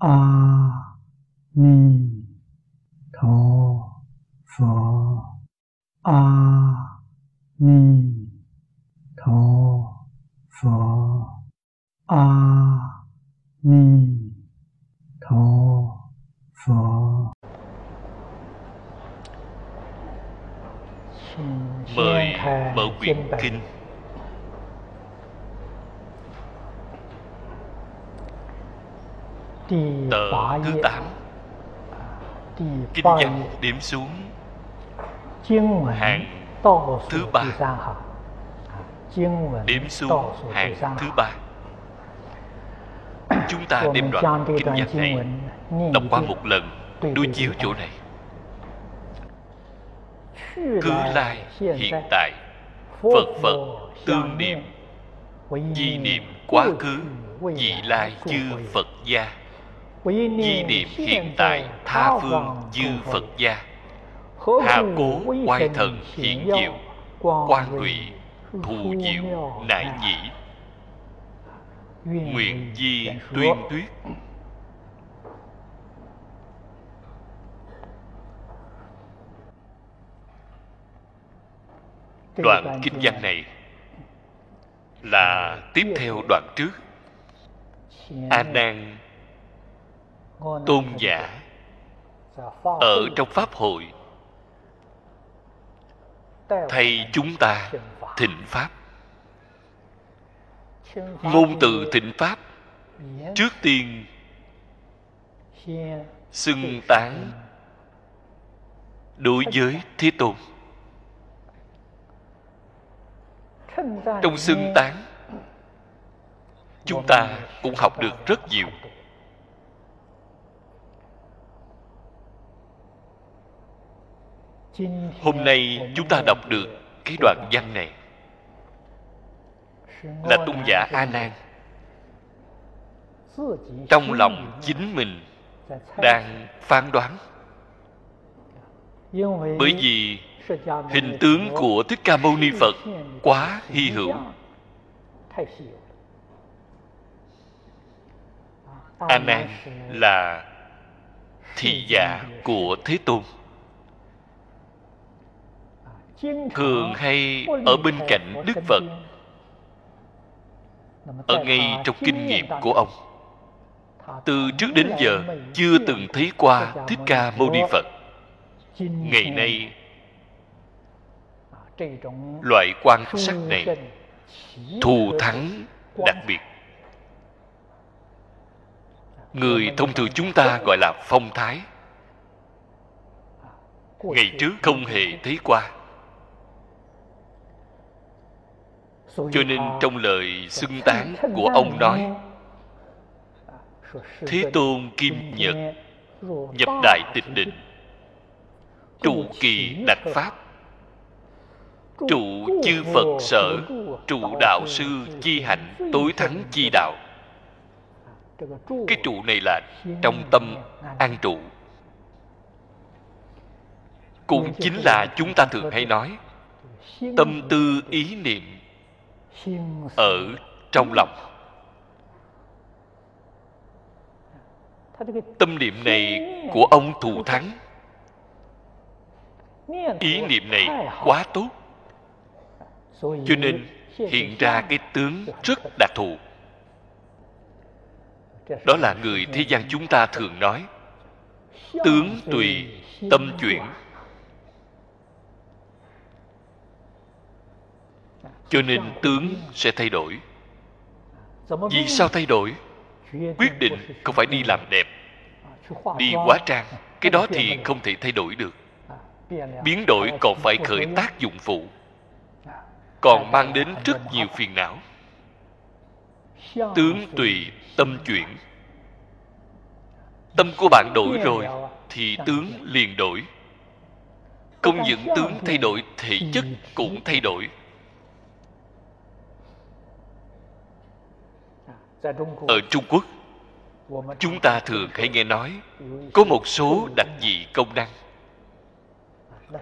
a ni tho phở a ni tho phở a ni tho phở mời mở quyển kinh tờ thứ tám kinh văn điểm xuống hàng thứ ba. điểm xuống hàng thứ ba. Chúng ta đem đoạn kinh văn này đọc qua một lần đối chiếu chỗ này. Cứ lai hiện tại phật phật tương niệm di niệm quá khứ vị lai chư phật gia di niệm hiện tại tha phương chư phật gia. Hạ cố quay thần hiện diệu quan hủy thù diệu nại nhĩ. Nguyện di tuyên tuyết đoạn kinh văn này là tiếp theo đoạn trước. a nan tôn giả ở trong pháp hội. Thay chúng ta thịnh pháp. Ngôn từ thịnh pháp trước tiên xưng tán đối với thế tôn. trong xưng tán chúng ta cũng học được rất nhiều hôm nay chúng ta đọc được cái đoạn văn này. Là tôn giả a nan trong lòng chính mình đang phán đoán. Bởi vì hình tướng của thích ca mâu ni phật quá hy hữu. A nan là thị giả của thế tôn thường hay ở bên cạnh đức phật, ở ngay trong kinh nghiệm của ông. Từ trước đến giờ, chưa từng thấy qua thích ca mâu ni phật. Ngày nay, loại quan sát này thù thắng đặc biệt. Người thông thường chúng ta gọi là phong thái. Ngày trước không hề thấy qua. Cho nên trong lời xưng tán của ông nói thế tôn kim nhật nhập đại tịch định trụ kỳ đạch pháp trụ chư phật sở trụ đạo sư chi hạnh tối thắng chi đạo. cái trụ này là trong tâm an trụ. Cũng chính là chúng ta thường hay nói tâm tư ý niệm ở trong lòng. Tâm niệm này của ông thù thắng. Ý niệm này quá tốt. Cho nên hiện ra cái tướng rất đặc thù. Đó là người thế gian chúng ta thường nói tướng tùy tâm chuyển cho nên tướng sẽ thay đổi. Vì sao thay đổi? quyết định không phải đi làm đẹp đi quá trang cái đó thì không thể thay đổi được. Biến đổi còn phải khởi tác dụng phụ. Còn mang đến rất nhiều phiền não. Tướng tùy tâm chuyển. tâm của bạn đổi rồi thì tướng liền đổi. Không những tướng thay đổi thể chất cũng thay đổi ở trung quốc chúng ta thường hay nghe nói có một số đặc dị công năng.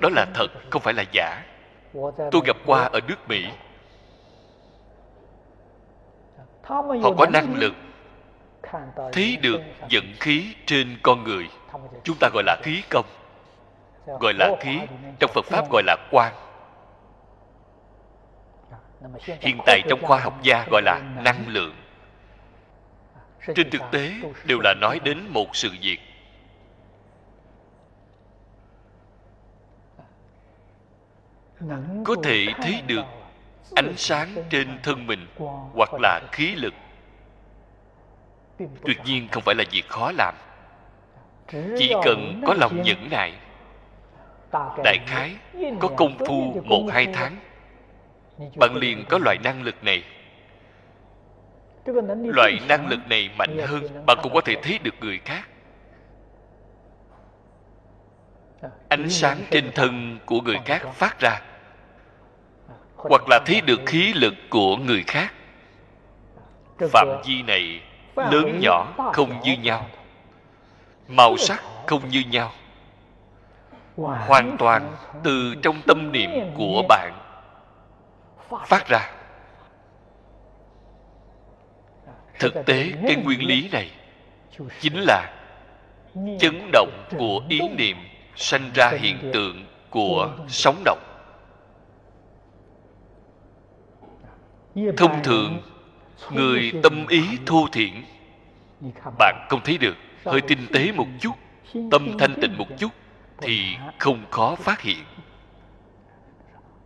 Đó là thật không phải là giả. Tôi gặp qua ở nước mỹ. Họ có năng lực thấy được dẫn khí trên con người. Chúng ta gọi là khí công gọi là khí trong phật pháp gọi là quan hiện tại trong khoa học gia gọi là năng lượng trên thực tế, đều là nói đến một sự việc. Có thể thấy được ánh sáng trên thân mình hoặc là khí lực. Tuyệt nhiên không phải là việc khó làm. Chỉ cần có lòng nhẫn nại, đại khái có công phu một hai tháng, bạn liền có loại năng lực này loại năng lực này mạnh hơn bạn cũng có thể thấy được người khác. Ánh sáng trên thân của người khác phát ra. Hoặc là thấy được khí lực của người khác. Phạm vi này lớn nhỏ không như nhau. Màu sắc không như nhau. Hoàn toàn từ trong tâm niệm của bạn phát ra thực tế cái nguyên lý này chính là chấn động của ý niệm sanh ra hiện tượng của sống động. Thông thường người tâm ý thô thiện bạn không thấy được hơi tinh tế một chút tâm thanh tịnh một chút thì không khó phát hiện.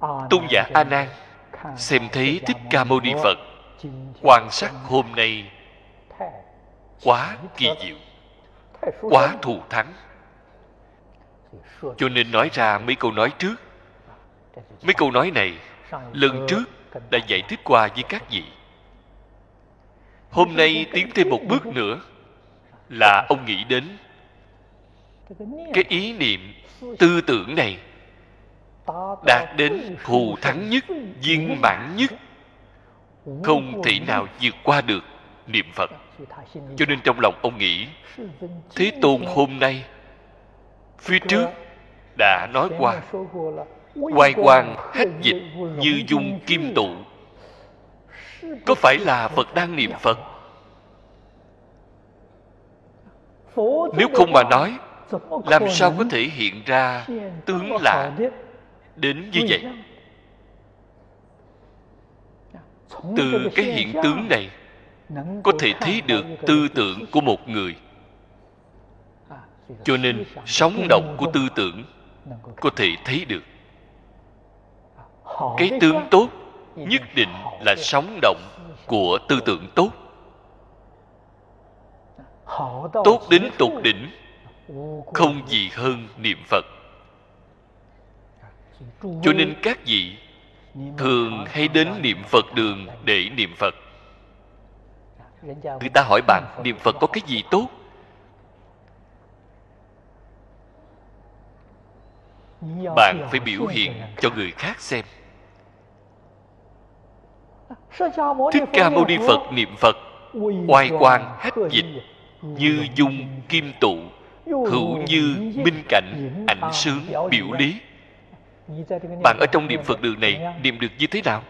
Tôn giả a nan xem thấy thích ca mâu ni phật quan sát hôm nay quá kỳ diệu, quá thù thắng. Cho nên nói ra mấy câu nói trước. Mấy câu nói này lần trước đã giải thích qua với các vị. Hôm nay tiến thêm một bước nữa là ông nghĩ đến cái ý niệm tư tưởng này đạt đến thù thắng nhất, viên mãn nhất không thể nào vượt qua được niệm phật. Cho nên trong lòng ông nghĩ thế tôn hôm nay phía trước đã nói qua Hoài quang hết dịch như dung kim tụ. Có phải là Phật đang niệm Phật? Nếu không mà nói Làm sao có thể hiện ra tướng lạ đến như vậy? Từ cái hiện tướng này Có thể thấy được tư tưởng của một người. Cho nên sống động của tư tưởng Có thể thấy được. Cái tướng tốt nhất định là sống động của tư tưởng tốt. Tốt đến tột đỉnh không gì hơn niệm phật. Cho nên các vị thường hay đến niệm phật đường để niệm phật? Người ta hỏi bạn, niệm phật có cái gì tốt? Bạn phải biểu hiện cho người khác xem. Thích ca mâu ni phật niệm phật, oai quang hết dịch, như dung kim tụ, hữu như minh cảnh, ảnh sướng biểu lý bạn ở trong niệm phật đường này, niệm được như thế nào?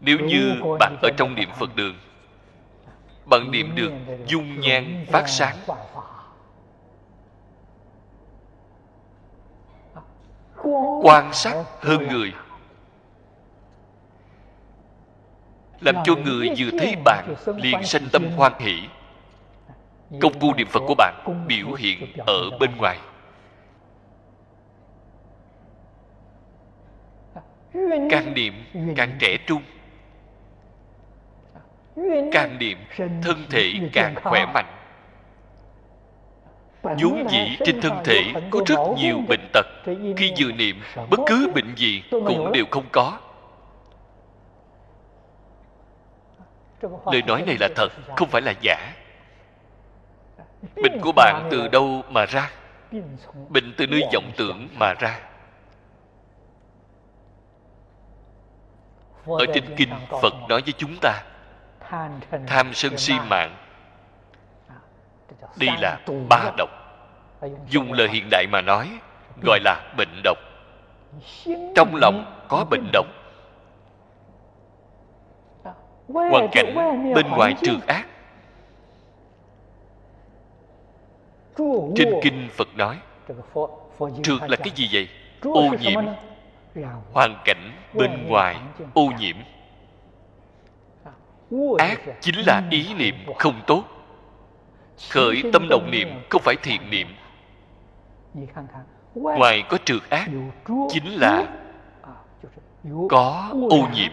Nếu như bạn ở trong niệm phật đường, bạn niệm được dung nhan phát sáng. Quan sát hơn người. Làm cho người vừa thấy bạn liền sanh tâm hoan hỷ công phu niệm phật của bạn biểu hiện ở bên ngoài. Càng niệm càng trẻ trung. Càng niệm thân thể càng khỏe mạnh. Vốn dĩ trên thân thể có rất nhiều bệnh tật. khi vừa niệm bất cứ bệnh gì cũng đều không có. Lời nói này là thật không phải là giả bệnh của bạn từ đâu mà ra? Bệnh từ nơi vọng tưởng mà ra. Ở trên kinh phật nói với chúng ta, tham sân si mạng, đây là ba độc. Dùng lời hiện đại mà nói, gọi là bệnh độc. Trong lòng có bệnh độc. Hoàn cảnh bên ngoài trường ác trên kinh phật nói, trượt là cái gì vậy? Ô nhiễm. Hoàn cảnh bên ngoài ô nhiễm. Ác chính là ý niệm không tốt. Khởi tâm động niệm không phải thiện niệm. Ngoài có trượt ác, chính là có ô nhiễm.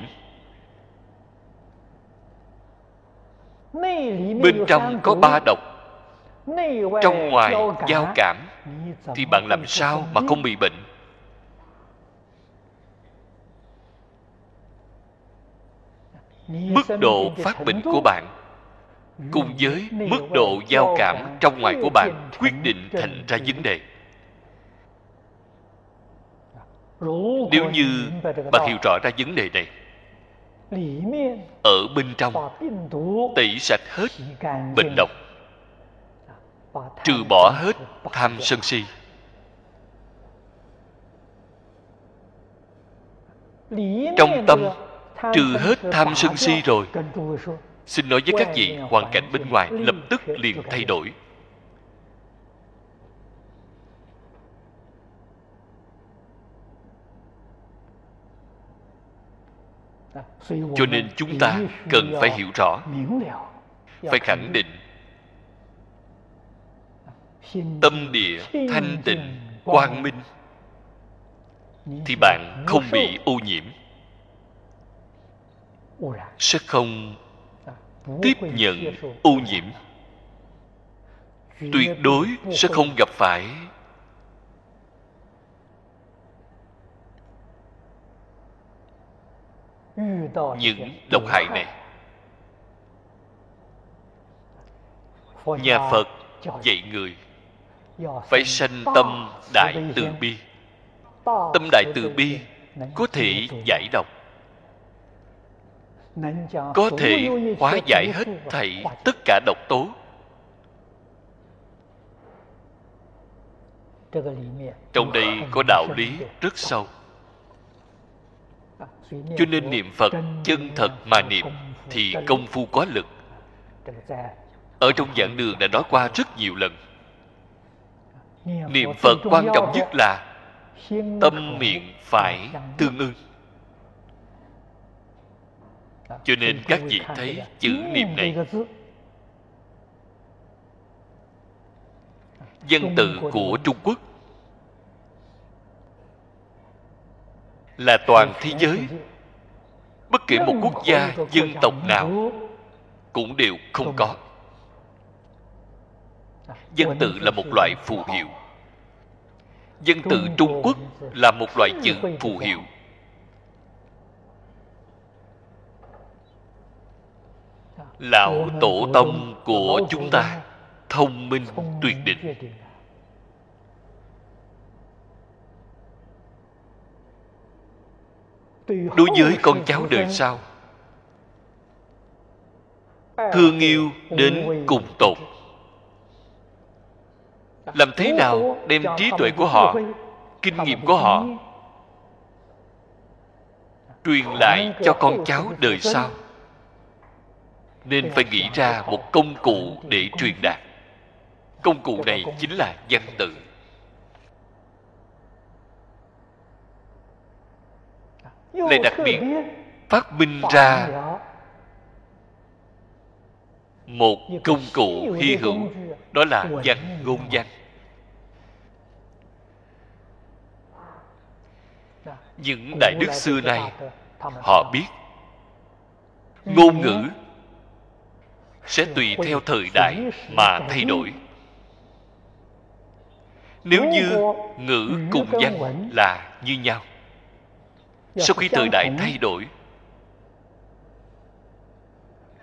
Bên trong có ba độc trong ngoài giao cảm thì bạn làm sao mà không bị bệnh? Mức độ phát bệnh của bạn cùng với mức độ giao cảm trong ngoài của bạn quyết định thành ra vấn đề. Nếu như bạn hiểu rõ ra vấn đề này ở bên trong tẩy sạch hết bệnh độc trừ bỏ hết tham sân si. Trong tâm, trừ hết tham sân si rồi, xin nói với các vị, hoàn cảnh bên ngoài lập tức liền thay đổi. Cho nên chúng ta cần phải hiểu rõ, phải khẳng định tâm địa thanh tịnh quang minh. Thì bạn không bị ô nhiễm. Sẽ không tiếp nhận ô nhiễm. Tuyệt đối sẽ không gặp phải. Những độc hại này. nhà phật dạy người phải sanh tâm đại từ bi. Tâm đại từ bi có thể giải độc. Có thể hóa giải hết thảy tất cả độc tố. Trong đây có đạo lý rất sâu. Cho nên niệm phật chân thật mà niệm thì công phu có lực. Ở trong giảng đường đã nói qua rất nhiều lần niệm phật quan trọng nhất là tâm miệng phải tương ưng. Cho nên các vị thấy chữ niệm này dân tự của trung quốc là toàn thế giới. bất kể một quốc gia dân tộc nào cũng đều không có dân tự là một loại phù hiệu. Dân tự trung quốc là một loại chữ phù hiệu. Lão tổ tông của chúng ta thông minh tuyệt đỉnh. Đối với con cháu đời sau, thương yêu đến cùng tột làm thế nào đem trí tuệ của họ kinh nghiệm của họ truyền lại cho con cháu đời sau. Nên phải nghĩ ra một công cụ để truyền đạt. Công cụ này chính là văn tự lại đặc biệt phát minh ra một công cụ hy hữu đó là văn ngôn văn. Những đại đức xưa nay họ biết ngôn ngữ sẽ tùy theo thời đại mà thay đổi. Nếu như ngữ cùng văn là như nhau sau khi thời đại thay đổi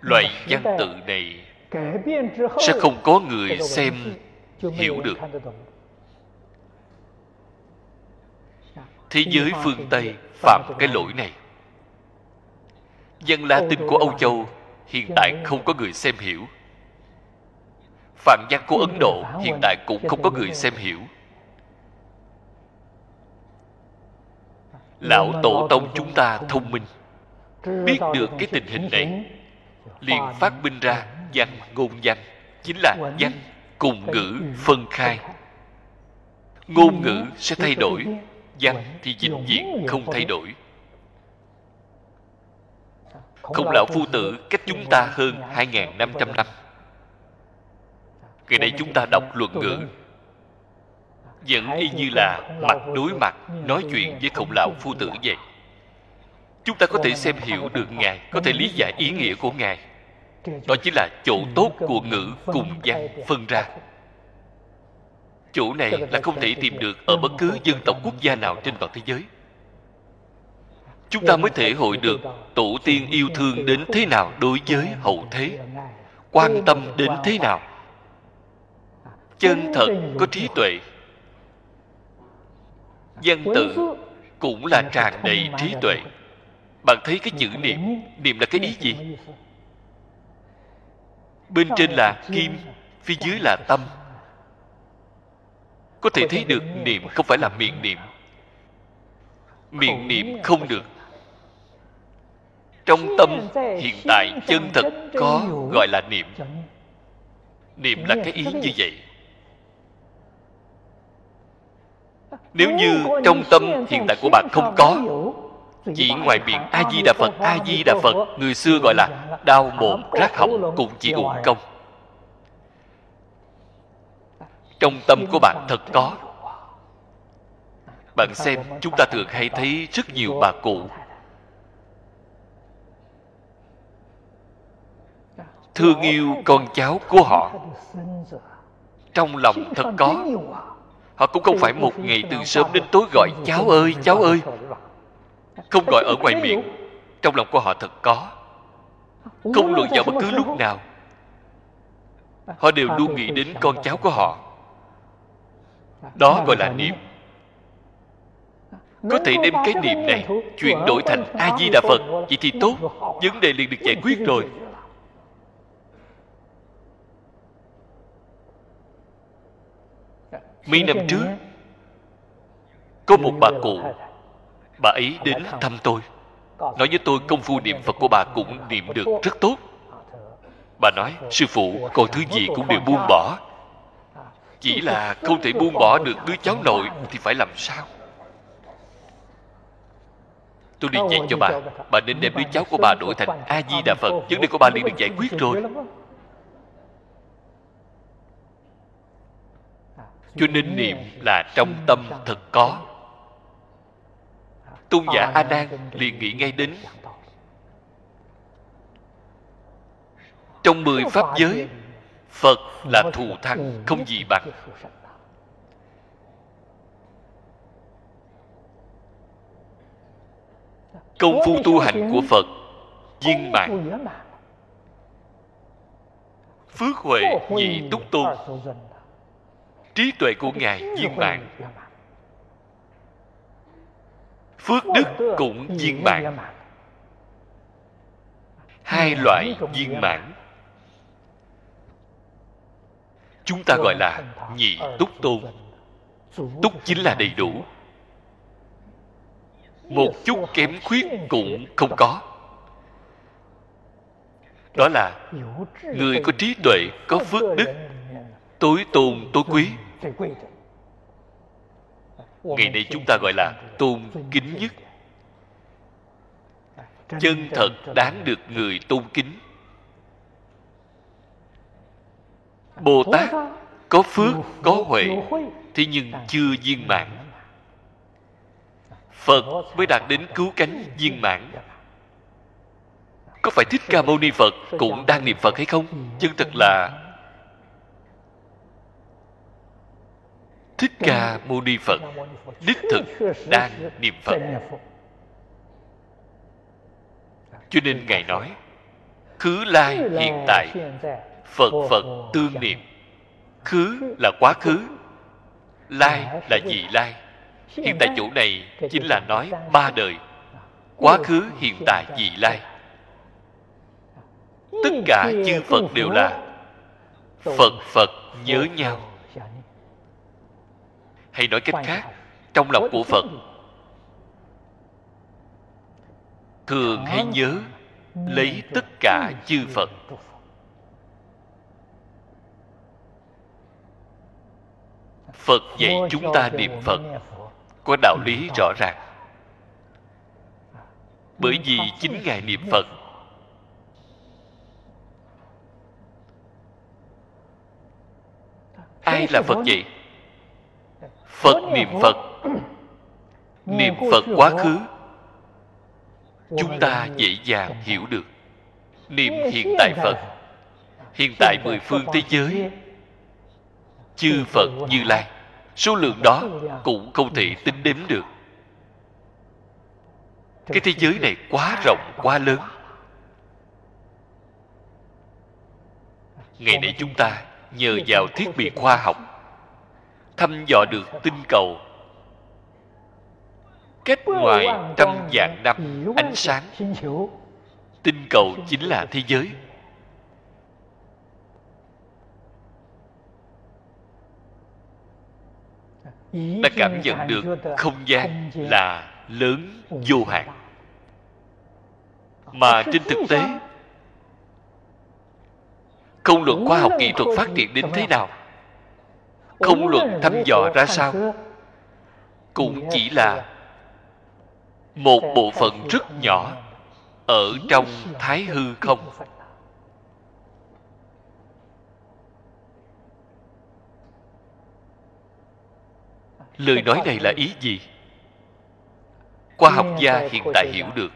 loại văn tự này sẽ không có người xem hiểu được. thế giới phương tây phạm cái lỗi này. Văn latin của âu châu hiện tại không có người xem hiểu. Phạm văn của ấn độ hiện tại cũng không có người xem hiểu. Lão tổ tông chúng ta thông minh biết được cái tình hình này liền phát minh ra văn ngôn văn chính là văn cùng ngữ phân khai. Ngôn ngữ sẽ thay đổi, văn thì vĩnh viễn không thay đổi. Không lão phu tử cách chúng ta hơn 2.500 năm Ngày nay chúng ta đọc luận ngữ. Vẫn y như là mặt đối mặt, Nói chuyện với khổng lão phu tử vậy. Chúng ta có thể xem hiểu được Ngài Có thể lý giải ý nghĩa của Ngài. Đó chính là chỗ tốt của ngữ cùng văn phân ra. Chỗ này là không thể tìm được Ở bất cứ dân tộc quốc gia nào trên toàn thế giới. Chúng ta mới thể hội được Tổ tiên yêu thương đến thế nào đối với hậu thế? Quan tâm đến thế nào? Chân thật có trí tuệ. Văn tự cũng là tràn đầy trí tuệ bạn thấy cái chữ niệm? Niệm là cái ý gì? Bên trên là kim phía dưới là tâm. Có thể thấy được niệm không phải là miệng niệm. Miệng niệm không được. Trong tâm hiện tại chân thật có gọi là niệm. Niệm là cái ý như vậy. Nếu như trong tâm hiện tại của bạn không có chỉ ngoài miệng a di đà phật a di đà phật người xưa gọi là đau mồm rác họng cùng chỉ uổng công. Trong tâm của bạn thật có. Bạn xem chúng ta thường hay thấy rất nhiều bà cụ thương yêu con cháu của họ. Trong lòng thật có. họ cũng không phải một ngày từ sớm đến tối gọi cháu ơi cháu ơi không gọi ở ngoài miệng. trong lòng của họ thật có. Không luận vào bất cứ lúc nào. họ đều luôn nghĩ đến con cháu của họ. đó gọi là niệm. có thể đem cái niệm này chuyển đổi thành a di đà phật vậy thì tốt. vấn đề liền được giải quyết rồi. mấy năm trước có một bà cụ bà ấy đến thăm tôi. Nói với tôi công phu niệm phật của bà cũng niệm được rất tốt. Bà nói sư phụ con thứ gì cũng đều buông bỏ. Chỉ là không thể buông bỏ được đứa cháu nội thì phải làm sao? Tôi đi dạy cho bà. Bà nên đem đứa cháu của bà đổi thành a di đà phật. Vấn đề của bà liền được giải quyết rồi. Cho nên niệm là trong tâm thật có tôn giả a nan liền nghĩ ngay đến trong mười pháp giới phật là thù thắng không gì bằng. công phu tu hành của phật viên mãn. phước huệ nhị túc tôn. trí tuệ của ngài viên mãn phước đức cũng viên mãn. Hai loại viên mãn. Chúng ta gọi là nhị túc tôn. Túc chính là đầy đủ. Một chút kém khuyết cũng không có. Đó là người có trí tuệ, có phước đức, tối tôn, tối quý ngày nay chúng ta gọi là tôn kính nhất. Chân thật đáng được người tôn kính. Bồ tát có phước, có huệ, thế nhưng chưa viên mãn. Phật mới đạt đến cứu cánh viên mãn. Có phải thích ca mâu ni phật cũng đang niệm phật hay không? Chân thật là thích ca mâu ni phật, đích thực đang niệm phật. Cho nên ngài nói, khứ lai hiện tại, phật phật tương niệm. Khứ là quá khứ, lai là vị lai. Hiện tại chỗ này chính là nói ba đời. Quá khứ, hiện tại vị lai. Tất cả chư phật đều là phật phật nhớ nhau hay nói cách khác trong lòng của phật. thường hay nhớ lấy tất cả chư phật. phật. Dạy chúng ta niệm phật. có đạo lý rõ ràng. Bởi vì chính ngài niệm phật. Ai là phật vậy phật niệm phật. Niệm phật quá khứ. Chúng ta dễ dàng hiểu được. Niệm hiện tại phật. hiện tại mười phương thế giới. chư phật như lai. Số lượng đó cũng không thể tính đếm được. Cái thế giới này quá rộng quá lớn. ngày nay chúng ta nhờ vào thiết bị khoa học thăm dò được tinh cầu. Cách ngoài trăm vạn năm ánh sáng, tinh cầu chính là thế giới. Đã cảm nhận được không gian là lớn vô hạn. Mà trên thực tế, không luận khoa học kỹ thuật phát triển đến thế nào không luận thăm dò ra sao. Cũng chỉ là một bộ phận rất nhỏ ở trong thái hư không? lời nói này là ý gì? Khoa học gia hiện tại hiểu được.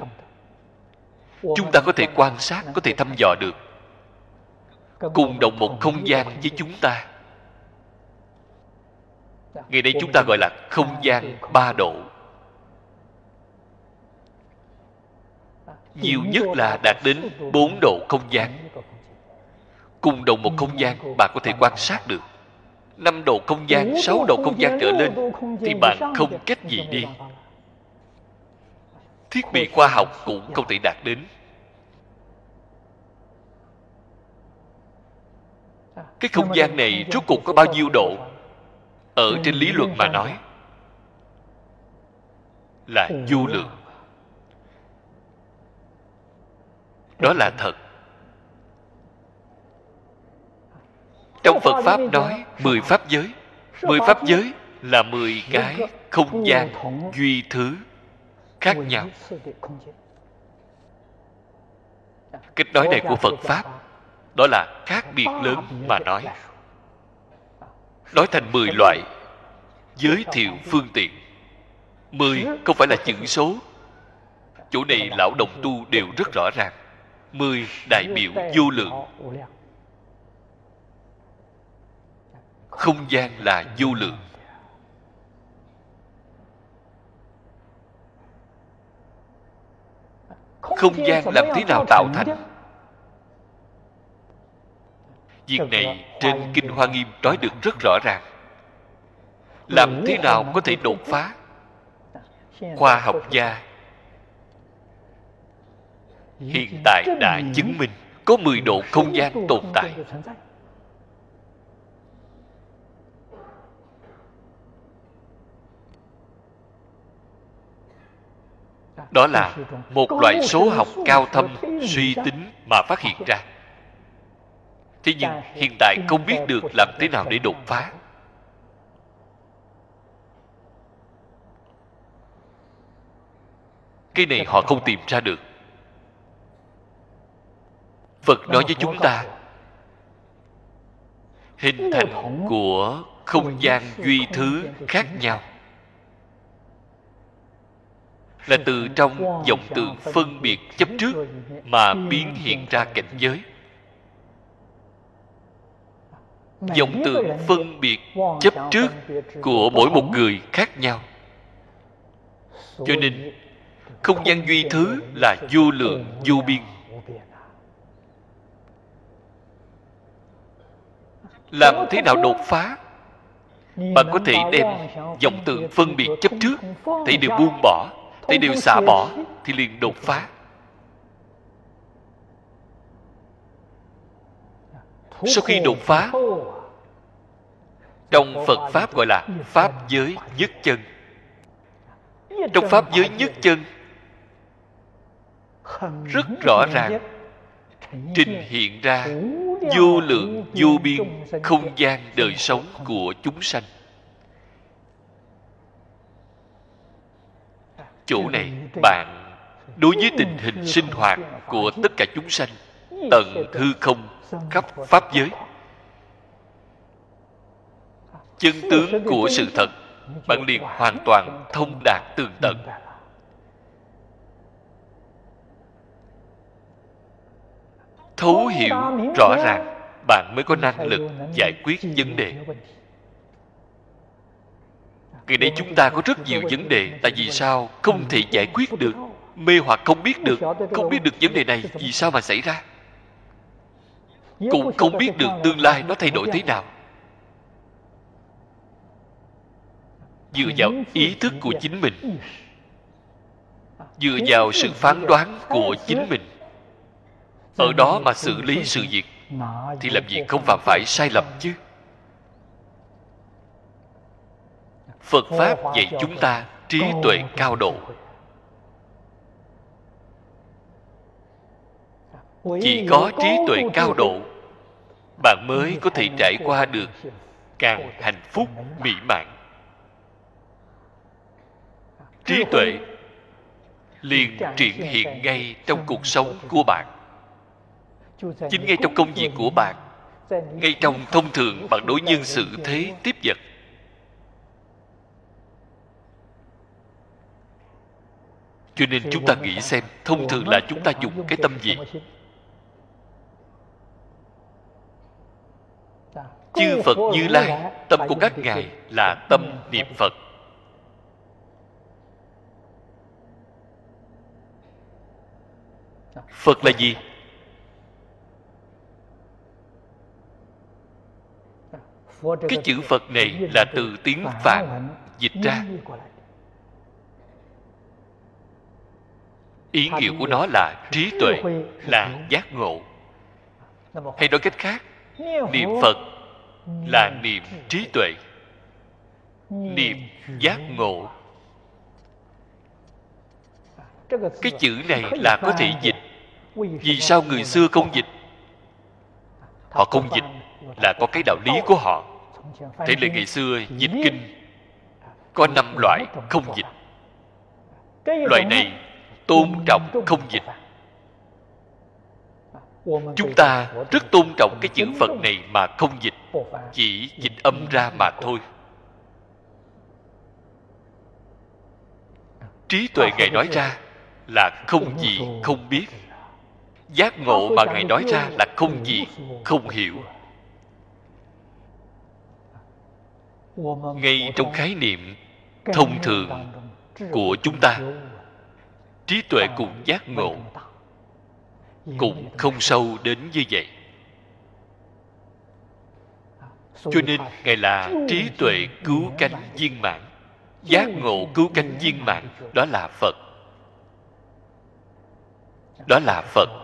chúng ta có thể quan sát có thể thăm dò được. cùng đồng một không gian với chúng ta ngày nay chúng ta gọi là không gian ba độ. Nhiều nhất là đạt đến bốn độ không gian. Cùng đồng một không gian, bạn có thể quan sát được. Năm độ không gian, sáu độ không gian trở lên, thì bạn không cách gì đi. Thiết bị khoa học cũng không thể đạt đến. Cái không gian này rốt cuộc có bao nhiêu độ? Ở trên lý luận mà nói là vô lượng. Đó là thật. Trong phật pháp nói mười pháp giới. Mười pháp giới là mười cái không gian duy thứ khác nhau. Cách nói này của phật pháp đó là khác biệt lớn mà nói nói thành mười loại. Giới thiệu phương tiện. Mười không phải là chữ số. chỗ này lão đồng tu đều rất rõ ràng. Mười đại biểu vô lượng. không gian là vô lượng. Không gian làm thế nào tạo thành việc này trên kinh hoa nghiêm nói được rất rõ ràng. Làm thế nào có thể đột phá? Khoa học gia. Hiện tại đã chứng minh có 10 độ không gian tồn tại. đó là một loại số học cao thâm suy tính mà phát hiện ra thế nhưng hiện tại không biết được làm thế nào để đột phá. Cái này họ không tìm ra được. Phật nói với chúng ta, hình thành của không gian duy thứ khác nhau. Là từ trong vọng từ phân biệt chấp trước mà biến hiện ra cảnh giới. Vọng tượng phân biệt chấp trước của mỗi một người khác nhau. Cho nên không gian duy thứ là vô lượng vô biên. Làm thế nào đột phá? Bạn có thể đem vọng tượng phân biệt chấp trước thì đều buông bỏ thấy đều xả bỏ thì liền đột phá. Sau khi đột phá trong phật pháp gọi là pháp giới nhất chân. Trong pháp giới nhất chân rất rõ ràng trình hiện ra vô lượng vô biên không gian đời sống của chúng sanh. Chỗ này bạn đối với tình hình sinh hoạt của tất cả chúng sanh tận hư không khắp pháp giới chân tướng của sự thật bạn liền hoàn toàn thông đạt tường tận. Thấu hiểu rõ ràng bạn mới có năng lực giải quyết vấn đề. ngày nay chúng ta có rất nhiều vấn đề tại vì sao? Không thể giải quyết được mê hoặc không biết được không biết được vấn đề này vì sao mà xảy ra? Cũng không biết được tương lai nó thay đổi thế nào dựa vào ý thức của chính mình. Dựa vào sự phán đoán của chính mình. Ở đó mà xử lý sự việc, thì làm gì không phạm phải sai lầm chứ? Phật pháp dạy chúng ta trí tuệ cao độ. Chỉ có trí tuệ cao độ, bạn mới có thể trải qua được càng hạnh phúc mỹ mãn trí tuệ liền triển hiện ngay trong cuộc sống của bạn. Chính ngay trong công việc của bạn, ngay trong thông thường bạn đối nhân sự thế tiếp vật. Cho nên chúng ta nghĩ xem, thông thường là chúng ta dùng cái tâm gì chư phật như lai, tâm của các ngài là tâm niệm phật. Phật là gì? Cái chữ phật này là từ tiếng phạn dịch ra. Ý nghĩa của nó là trí tuệ, là giác ngộ. Hay nói cách khác, niệm phật là niệm trí tuệ, niệm giác ngộ. Cái chữ này là có thể dịch vì sao người xưa không dịch? Họ không dịch là có cái đạo lý của họ. Thế là ngày xưa dịch kinh, có năm loại không dịch. Loại này tôn trọng không dịch. Chúng ta rất tôn trọng cái chữ phật này mà không dịch, chỉ dịch âm ra mà thôi. Trí tuệ ngài nói ra là không gì không biết giác ngộ mà ngài nói ra là không gì không hiểu. Ngay trong khái niệm thông thường của chúng ta trí tuệ cùng giác ngộ cũng không sâu đến như vậy. Cho nên ngài là trí tuệ cứu cánh viên mãn. Giác ngộ cứu cánh viên mãn đó là phật. Đó là phật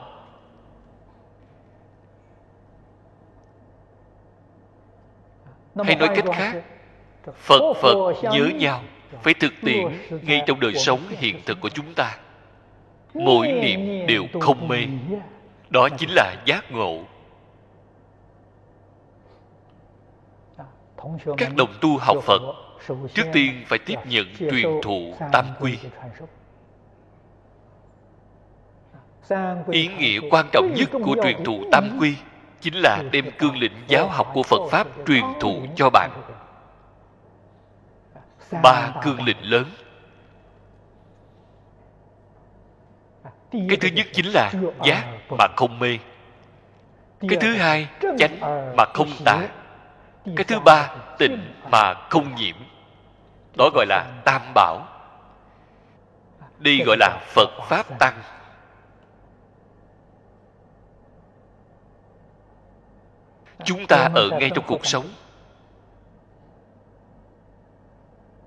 hay nói cách khác phật phật nhớ nhau phải thực tiễn ngay trong đời sống hiện thực của chúng ta. Mỗi niệm đều không mê. đó chính là giác ngộ. Các đồng tu học phật trước tiên phải tiếp nhận truyền thụ tam quy. ý nghĩa quan trọng nhất của truyền thụ tam quy chính là đem cương lĩnh giáo học của phật pháp truyền thụ cho bạn. ba cương lĩnh lớn. Cái thứ nhất chính là giác mà không mê. Cái thứ hai chánh mà không tà. Cái thứ ba tịnh mà không nhiễm. Đó gọi là tam bảo. Đây gọi là phật pháp. Tăng chúng ta ở ngay trong cuộc sống.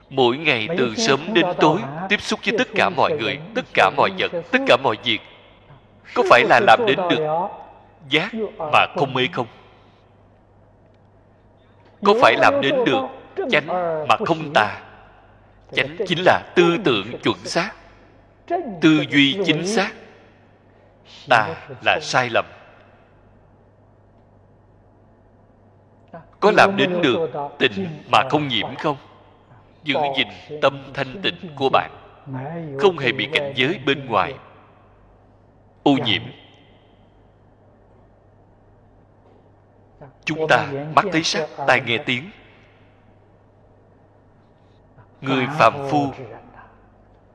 Mỗi ngày từ sớm đến tối tiếp xúc với tất cả mọi người tất cả mọi vật tất cả mọi việc. có phải là làm đến được giác mà không mê không? Có phải làm đến được chánh mà không tà? Chánh chính là tư tưởng chuẩn xác. Tư duy chính xác. Ta là sai lầm có làm đến được tình mà không nhiễm không? Giữ gìn tâm thanh tịnh của bạn, không hề bị cảnh giới bên ngoài. Ô nhiễm. Chúng ta mắt thấy sắc, tai nghe tiếng. Người phàm phu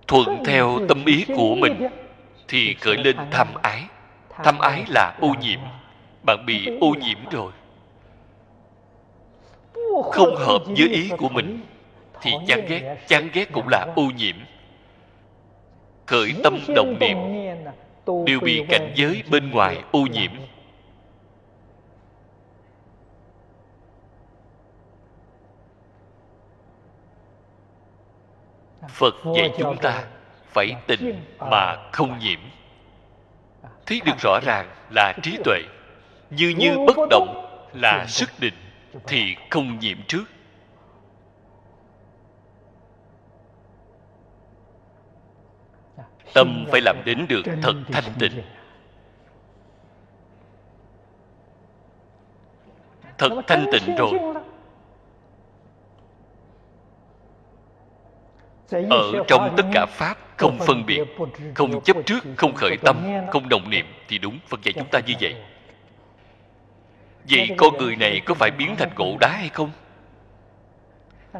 thuận theo tâm ý của mình thì khởi lên tham ái. Tham ái là ô nhiễm. Bạn bị ô nhiễm rồi không hợp với ý của mình thì chán ghét chán ghét cũng là ô nhiễm. Khởi tâm động niệm đều bị cảnh giới bên ngoài ô nhiễm. phật dạy chúng ta phải tình mà không nhiễm. Thấy được rõ ràng là trí tuệ như như bất động là sức định thì không nhiễm trước. Tâm phải làm đến được thật thanh tịnh. thật thanh tịnh rồi. ở trong tất cả pháp không phân biệt không chấp trước không khởi tâm không đồng niệm thì đúng phật dạy chúng ta như vậy vậy con người này có phải biến thành gỗ đá hay không?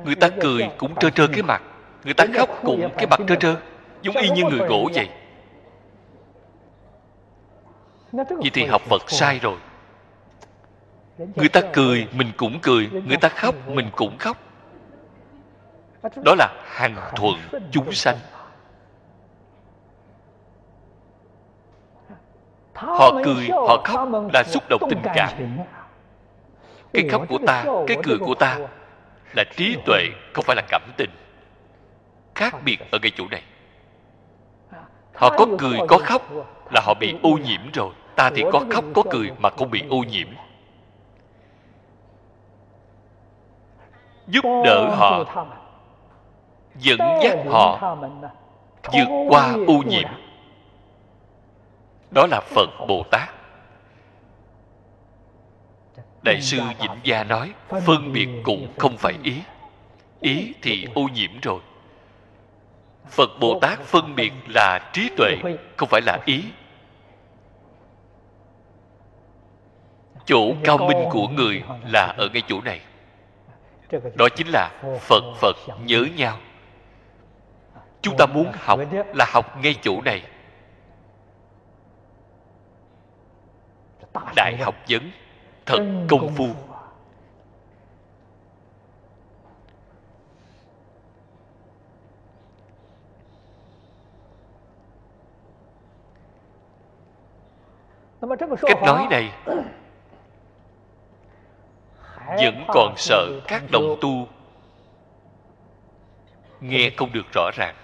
Người ta cười cũng trơ trơ cái mặt. Người ta khóc cũng cái mặt trơ trơ. Giống y như người gỗ vậy. Vậy thì học phật sai rồi. Người ta cười mình cũng cười người ta khóc mình cũng khóc. Đó là hàng thuận chúng sanh. Họ cười họ khóc là xúc động tình cảm cái khóc của ta cái cười của ta là trí tuệ không phải là cảm tình. Khác biệt ở cái chỗ này. Họ có cười có khóc là họ bị ô nhiễm rồi. Ta thì có khóc có cười mà không bị ô nhiễm. Giúp đỡ họ dẫn dắt họ vượt qua ô nhiễm. đó là phật bồ tát đại sư vĩnh gia nói phân biệt cũng không phải ý. Ý thì ô nhiễm rồi. Phật bồ tát phân biệt là trí tuệ không phải là ý. Chỗ cao minh của người là ở ngay chỗ này. Đó chính là phật phật nhớ nhau. Chúng ta muốn học là học ngay chỗ này. Đại học. vấn thật công phu. Cách nói này vẫn còn sợ các đồng tu. Nghe không được rõ ràng.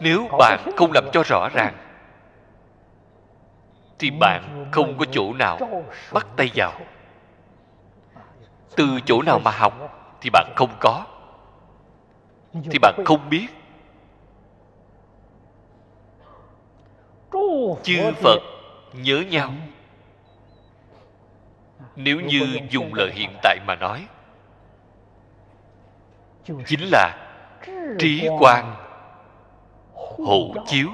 Nếu bạn không làm cho rõ ràng thì bạn không có chỗ nào bắt tay vào. Từ chỗ nào mà học thì bạn không có, thì bạn không biết. Chư phật nhớ nhau. Nếu như dùng lời hiện tại mà nói, chính là trí quan hộ chiếu.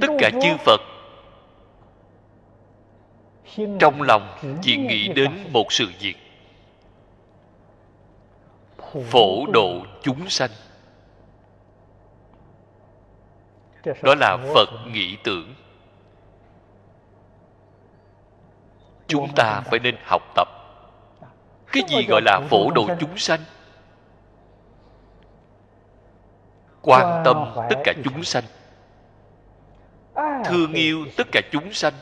Tất cả chư phật trong lòng chỉ nghĩ đến một sự việc. Phổ độ chúng sanh. Đó là phật nghĩ tưởng. Chúng ta phải nên học tập. Cái gì gọi là phổ độ chúng sanh? Quan tâm tất cả chúng sanh thương yêu tất cả chúng sanh.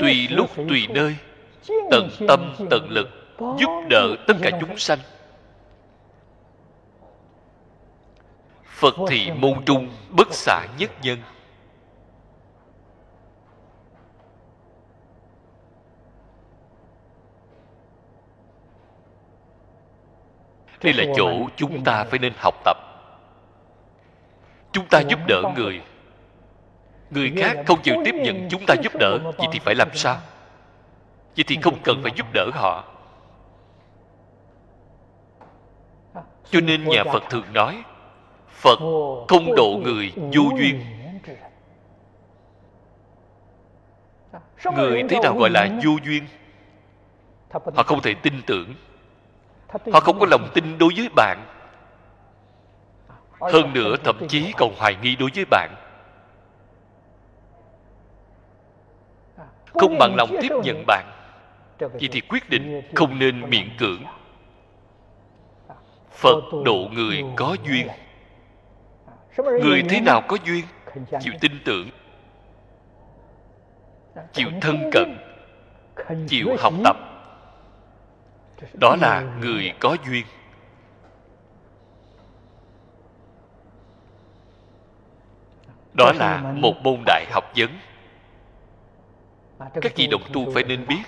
Tùy lúc tùy nơi. tận tâm tận lực giúp đỡ tất cả chúng sanh. Phật thị môn trung bất xả nhất nhân. đây là chỗ chúng ta phải nên học tập chúng ta giúp đỡ người. Người khác không chịu tiếp nhận chúng ta giúp đỡ vậy thì phải làm sao? Vậy thì không cần phải giúp đỡ họ. Cho nên nhà phật thường nói phật không độ người vô duyên. người thế nào gọi là vô duyên? Họ không thể tin tưởng. Họ không có lòng tin đối với bạn hơn nữa thậm chí còn hoài nghi đối với bạn. Không bằng lòng tiếp nhận bạn. Vậy thì quyết định không nên miễn cưỡng. Phật độ người có duyên. Người thế nào có duyên? Chịu tin tưởng. Chịu thân cận. Chịu học tập. Đó là người có duyên. Đó là một môn đại học vấn. Các vị đồng tu phải nên biết,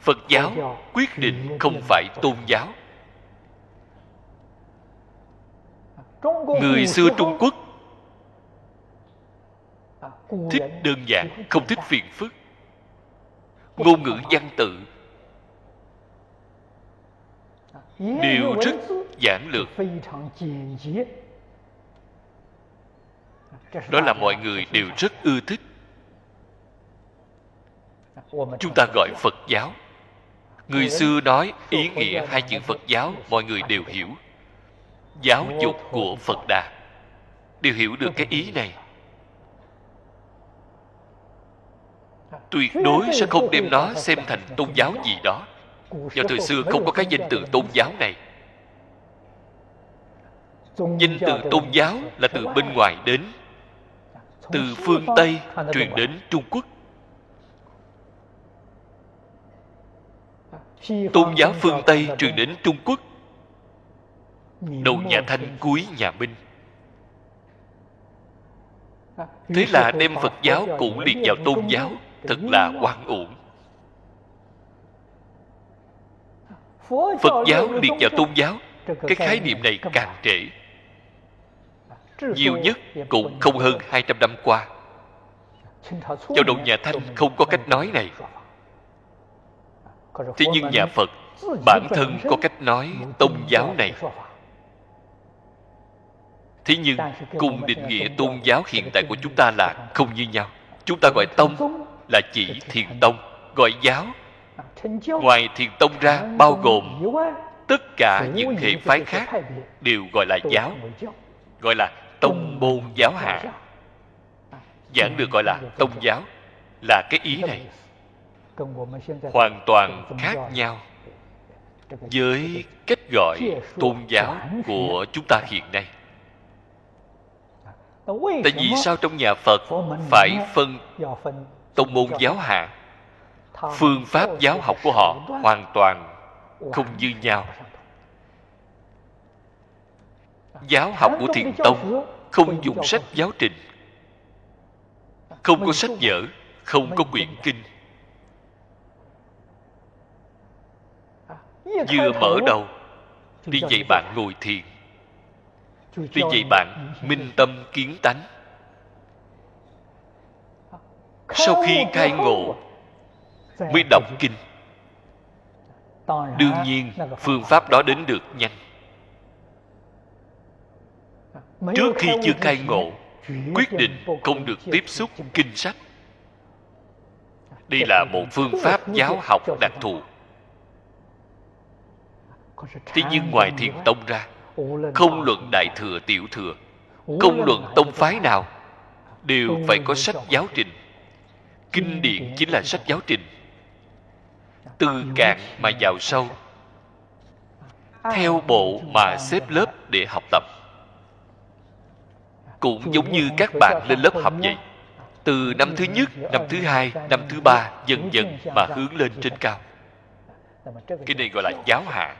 phật giáo quyết định không phải tôn giáo. Người xưa trung quốc thích đơn giản, không thích phiền phức. Ngôn ngữ văn tự đều rất giản lược đó là mọi người đều rất ưa thích. Chúng ta gọi phật giáo. Người xưa nói ý nghĩa hai chữ phật giáo, mọi người đều hiểu. Giáo dục của phật đà. Đều hiểu được cái ý này. Tuyệt đối sẽ không đem nó xem thành tôn giáo gì đó. Do thời xưa không có cái danh từ tôn giáo này. Danh từ tôn giáo là từ bên ngoài đến từ phương tây truyền đến trung quốc. Tôn giáo phương tây truyền đến trung quốc. Đầu nhà thanh cuối nhà minh. Thế là đem phật giáo cũng liệt vào tôn giáo. thật là oan uổng. Phật giáo liệt vào tôn giáo. cái khái niệm này càng trễ nhiều nhất cũng không hơn 200 năm qua. Cho độ nhà thanh không có cách nói này thế nhưng nhà phật bản thân có cách nói tôn giáo này. Thế nhưng cùng định nghĩa tôn giáo hiện tại của chúng ta là không như nhau. Chúng ta gọi tông là chỉ thiền tông gọi giáo. Ngoài thiền tông ra bao gồm tất cả những hệ phái khác đều gọi là giáo gọi là tông môn giáo hạ. Giảng được gọi là tông giáo là cái ý này. Hoàn toàn khác nhau với cách gọi tôn giáo của chúng ta hiện nay. Tại vì sao trong nhà phật phải phân tông môn giáo hạ? Phương pháp giáo học của họ hoàn toàn không như nhau. Giáo học của thiền tông không dùng sách giáo trình. Không có sách vở không có quyển kinh. Vừa mở đầu đi dạy bạn ngồi thiền. Đi dạy bạn minh tâm kiến tánh. Sau khi khai ngộ mới đọc kinh. Đương nhiên phương pháp đó đến được nhanh trước khi chưa khai ngộ quyết định không được tiếp xúc kinh sách. Đây là một phương pháp giáo học đặc thù. Thế nhưng ngoài thiền tông ra không luận đại thừa tiểu thừa không luận tông phái nào đều phải có sách giáo trình. Kinh điển chính là sách giáo trình. Từ cạn mà vào sâu theo bộ mà xếp lớp để học tập cũng giống như các bạn lên lớp học vậy. Từ năm thứ nhất năm thứ hai năm thứ ba dần dần mà hướng lên trên cao. cái này gọi là giáo hạ.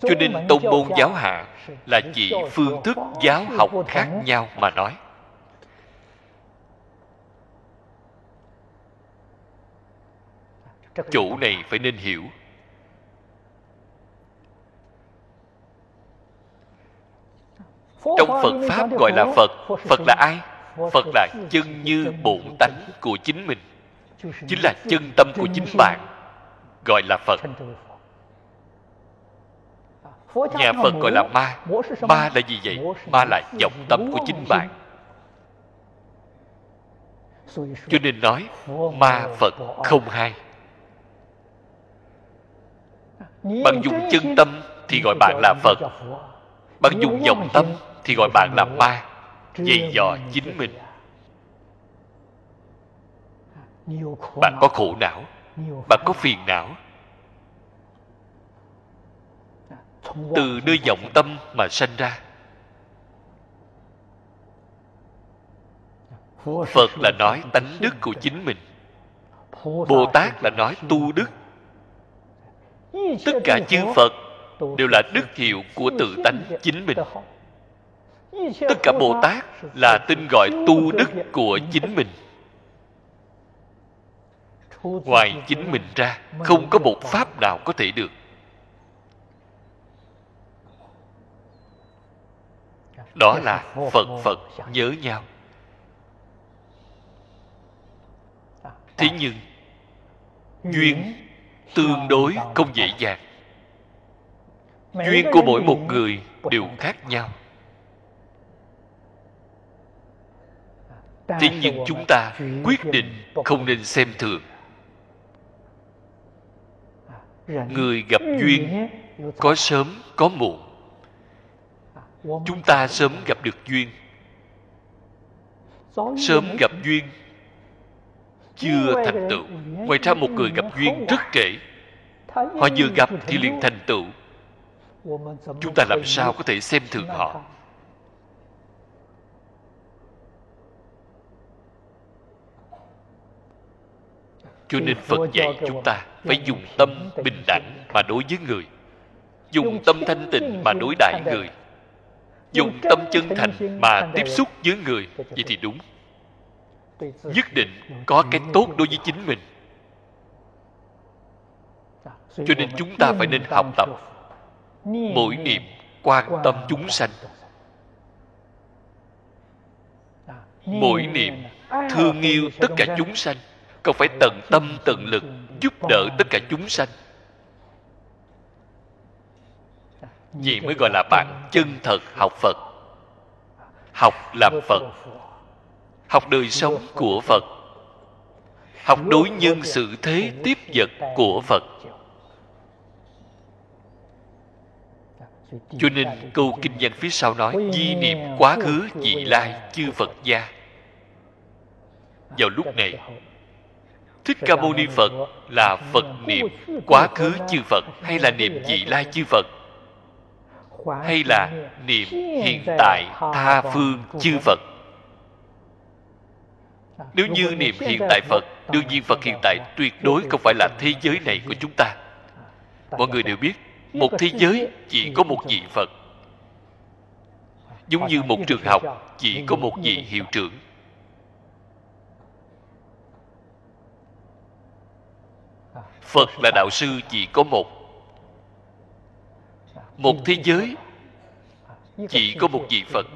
Cho nên tông môn giáo hạ là chỉ phương thức giáo học khác nhau mà nói. Chủ này phải nên hiểu trong phật pháp gọi là phật phật là ai? Phật là chân như bổn tánh của chính mình. Chính là chân tâm của chính bạn gọi là phật. Nhà phật gọi là ma. Ma. Là gì vậy? Ma là vọng tâm của chính bạn. Cho nên nói ma phật không hai bạn dùng chân tâm thì gọi bạn là phật bạn dùng vọng tâm thì gọi bạn là ma dày dò chính mình. Bạn có khổ não bạn có phiền não. Từ nơi vọng tâm mà sanh ra. Phật là nói tánh đức của chính mình. Bồ tát là nói tu đức. Tất cả chư phật đều là đức hiệu của tự tánh chính mình. tất cả bồ tát là tên gọi tu đức của chính mình. Ngoài chính mình. ra không có một pháp nào có thể được. Đó là phật phật nhớ nhau. Thế nhưng duyên tương đối không dễ dàng duyên của mỗi một người đều khác nhau. Thế nhưng chúng ta quyết định không nên xem thường. Người gặp duyên có sớm có muộn. Chúng ta sớm gặp được duyên. Sớm gặp duyên chưa thành tựu. Ngoài ra một người gặp duyên rất trễ. Họ vừa gặp thì liền thành tựu chúng ta làm sao có thể xem thường họ? Cho nên phật dạy chúng ta phải dùng tâm bình đẳng mà đối với người. Dùng tâm thanh tịnh mà đối đại người. dùng tâm chân thành mà tiếp xúc với người. Vậy thì đúng. nhất định có cái tốt đối với chính mình. Cho nên chúng ta phải nên học tập mỗi niệm quan tâm chúng sanh. mỗi niệm thương yêu tất cả chúng sanh còn phải tận tâm tận lực giúp đỡ tất cả chúng sanh. vậy mới gọi là bạn chân thật học phật. Học làm phật. Học đời sống của phật. Học đối nhân xử thế tiếp vật của phật cho nên câu kinh văn phía sau nói di niệm quá khứ vị lai chư phật gia. Vào lúc này thích ca mâu ni phật là phật niệm quá khứ chư phật hay là niệm vị lai chư phật? Hay là niệm hiện tại tha phương chư phật? Nếu như niệm hiện tại phật đương nhiên phật hiện tại tuyệt đối không phải là thế giới này của chúng ta. Mọi người đều biết một thế giới chỉ có một vị phật. Giống như một trường học chỉ có một vị hiệu trưởng. Phật là đạo sư chỉ có một. Một thế giới chỉ có một vị phật.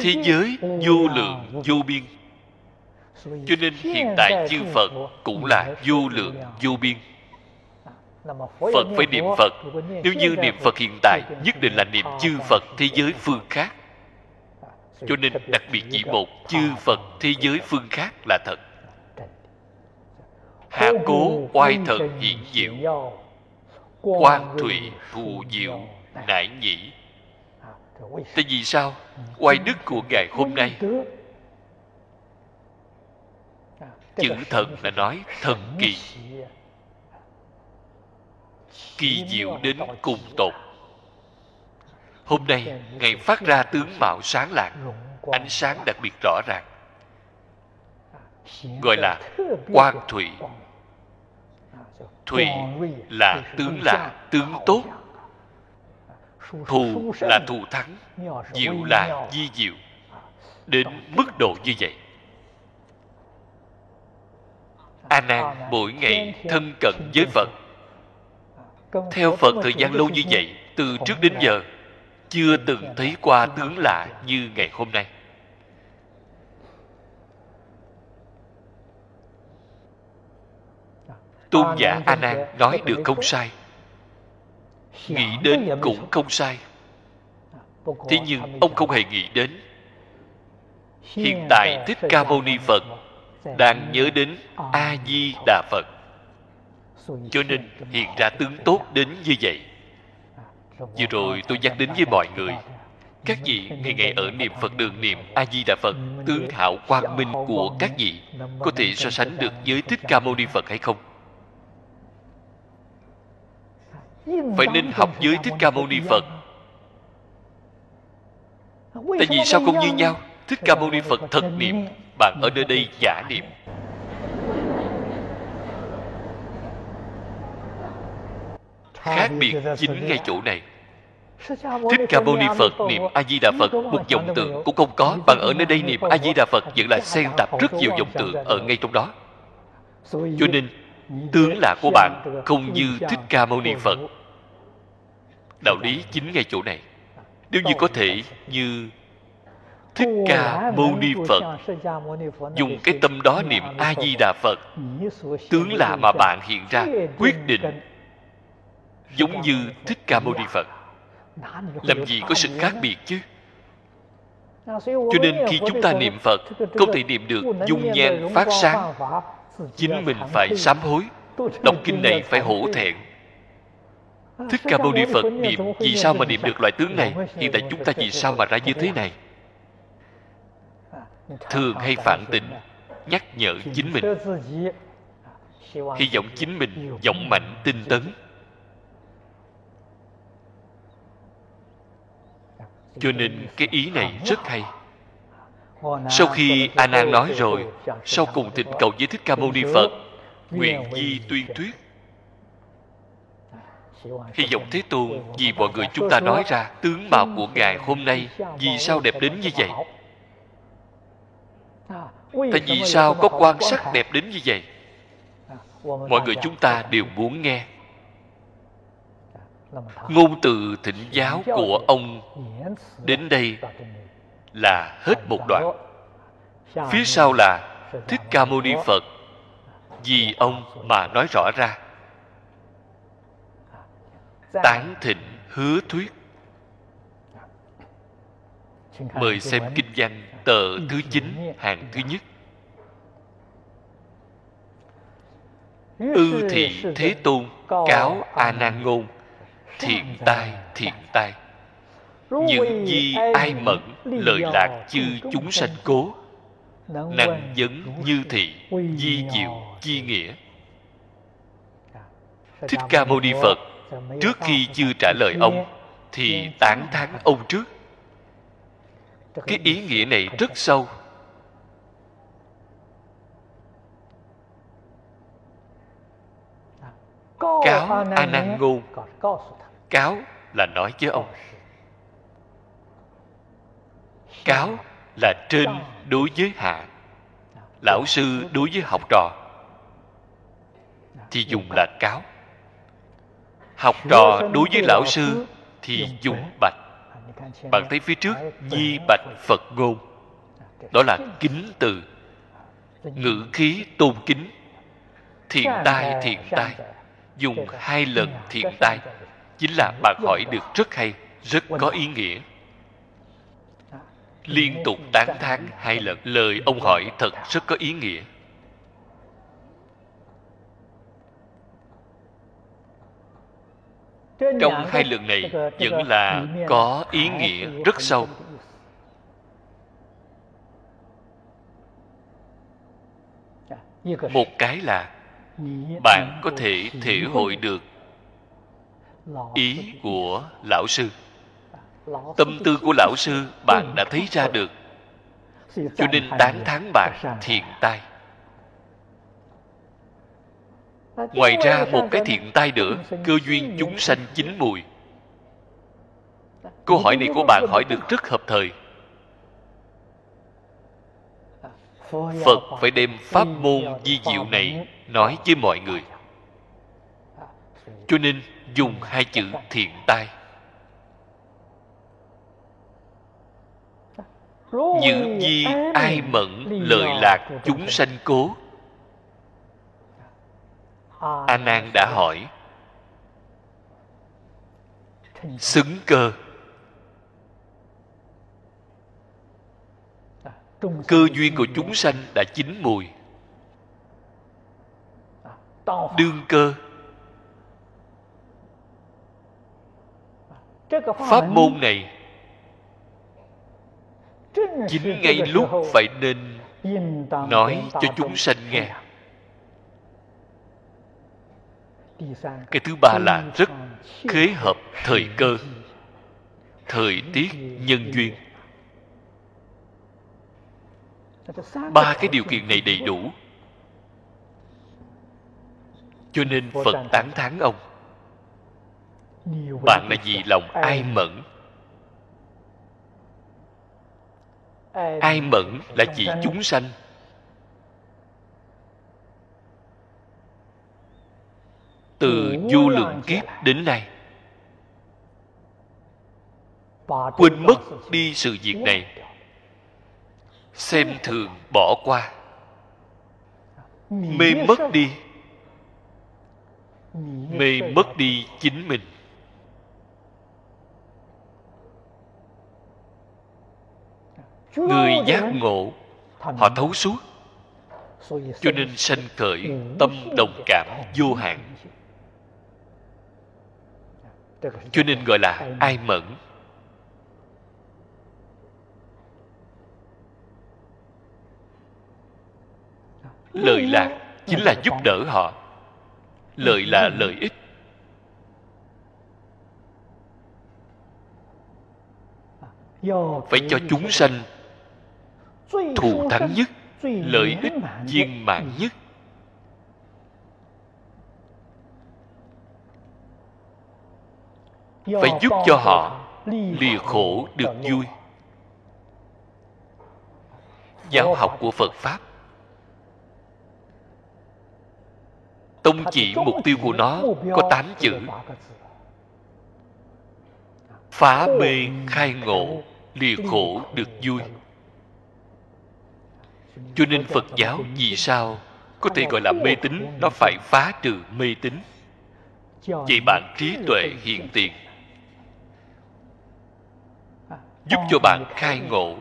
Thế giới vô lượng vô biên. Cho nên hiện tại chư phật cũng là vô lượng vô biên phật phải niệm phật. Nếu như niệm phật hiện tại nhất định là niệm chư phật thế giới phương khác. Cho nên đặc biệt chỉ một chư phật thế giới phương khác là thật. Hạ cố oai thần hiện diệu. quan thủy thù diệu nải nhĩ. Tại vì sao? Oai đức của ngài hôm nay. chữ thần là nói thần kỳ kỳ diệu đến cùng tột. Hôm nay ngài phát ra tướng mạo sáng lạng ánh sáng đặc biệt rõ ràng. Gọi là quan thủy thủy là tướng lạ tướng tốt. thù là thù thắng diệu là di diệu. Đến mức độ như vậy a nan mỗi ngày thân cận với phật theo phật thời gian lâu như vậy từ trước đến giờ chưa từng thấy qua tướng lạ như ngày hôm nay. Tôn giả a nan nói được không sai. Nghĩ đến cũng không sai. Thế nhưng ông không hề nghĩ đến. Hiện tại thích ca mâu ni phật đang nhớ đến a di đà phật cho nên hiện ra tướng tốt đến như vậy. Vừa rồi tôi nhắc đến với mọi người, các vị ngày ngày ở niệm phật đường niệm a di đà phật, tướng hảo quang minh của các vị, có thể so sánh được với thích ca mâu ni phật hay không? Phải nên học với thích ca mâu ni phật. Tại vì sao không như nhau? Thích ca mâu ni phật thật niệm, bạn ở nơi đây giả niệm. Khác biệt chính ngay chỗ này. Thích ca mâu ni phật niệm a di đà phật một dòng tượng cũng không có. Bạn ở nơi đây niệm a di đà phật vẫn là xen tạp rất nhiều dòng tượng ở ngay trong đó. Cho nên tướng lạ của bạn không như thích ca mâu ni phật. Đạo lý chính ngay chỗ này. Nếu như có thể như thích ca mâu ni phật dùng cái tâm đó niệm a di đà phật tướng lạ mà bạn hiện ra quyết định giống như thích ca mâu ni phật. Làm gì có sự khác biệt chứ? Cho nên khi chúng ta niệm phật, không thể niệm được dung nhan phát sáng. Chính mình phải sám hối. Đọc kinh này phải hổ thẹn. Thích ca mâu ni phật niệm, vì sao mà niệm được loại tướng này? Hiện tại chúng ta vì sao mà ra như thế này? Thường hay phản tỉnh nhắc nhở chính mình. Hy vọng chính mình vọng mạnh tinh tấn. Cho nên cái ý này rất hay. Sau khi a nan nói rồi, sau cùng thỉnh cầu với thích ca mâu ni phật, nguyện di tuyên thuyết. Hy vọng thế tôn vì mọi người chúng ta nói ra tướng mạo của ngài hôm nay vì sao đẹp đến như vậy? Tại vì sao có quan sắc đẹp đến như vậy? Mọi người chúng ta đều muốn nghe ngôn từ thỉnh giáo của ông đến đây là hết một đoạn. Phía sau là thích ca mâu ni phật. Vì ông mà nói rõ ra. Tán thịnh hứa thuyết. Mời xem kinh văn tờ thứ chín hàng thứ nhất. Ư thị thế tôn cáo a nan ngôn thiện tai thiện tai. Những di ai mẫn lời lạc chư chúng sanh cố. Năng vấn như thị di diệu chi nghĩa. Thích ca mâu ni phật trước khi chưa trả lời ông thì tán thán ông trước. Cái ý nghĩa này rất sâu. Cáo a nan ngôn cáo là nói với ông. Cáo là trên đối với hạ. Lão sư đối với học trò. Thì dùng là cáo. Học trò đối với lão sư thì dùng bạch. Bạn thấy phía trước di bạch phật ngôn. Đó là kính từ. Ngữ khí tôn kính. Thiện tai thiện tai. Dùng hai lần thiện tai chính là bạn hỏi được rất hay rất có ý nghĩa. Liên tục tán thán hai lần lời ông hỏi thật rất có ý nghĩa. Trong hai lần này vẫn là có ý nghĩa rất sâu. một cái là bạn có thể thể hội được ý của lão sư. Tâm tư của lão sư bạn đã thấy ra được. Cho nên tán thán bạn thiện tai. Ngoài ra một cái thiện tai nữa, cơ duyên chúng sanh chín mùi. Câu hỏi này của bạn hỏi được rất hợp thời. Phật phải đem pháp môn di diệu này nói với mọi người. Cho nên dùng hai chữ thiện tai. Những di ai mẫn lợi lạc chúng sanh cố. A nan đã hỏi, xứng cơ? Cơ duyên của chúng sanh đã chín mùi. Đương cơ pháp môn này chính ngay lúc phải nên nói cho chúng sanh nghe. cái thứ ba là rất khế hợp thời cơ thời tiết nhân duyên. Ba cái điều kiện này đầy đủ. Cho nên phật tán thán ông bạn là vì lòng ai mẫn? Ai mẫn là chỉ chúng sanh. Từ vô lượng kiếp đến nay quên mất đi sự việc này. xem thường bỏ qua. Mê mất đi. Mê mất đi chính mình người giác ngộ họ thấu suốt. Cho nên sanh khởi tâm đồng cảm vô hạn. Cho nên gọi là ai mẫn. Lợi lạc chính là giúp đỡ họ. Lợi là lợi ích. Phải cho chúng sanh thù thắng nhất lợi ích viên mãn nhất phải giúp cho họ lìa khổ được vui giáo học của phật pháp tông chỉ mục tiêu của nó có tám chữ phá mê khai ngộ lìa khổ được vui cho nên phật giáo vì sao có thể gọi là mê tín, nó phải phá trừ mê tín? Vậy bạn trí tuệ hiện tiền giúp cho bạn khai ngộ.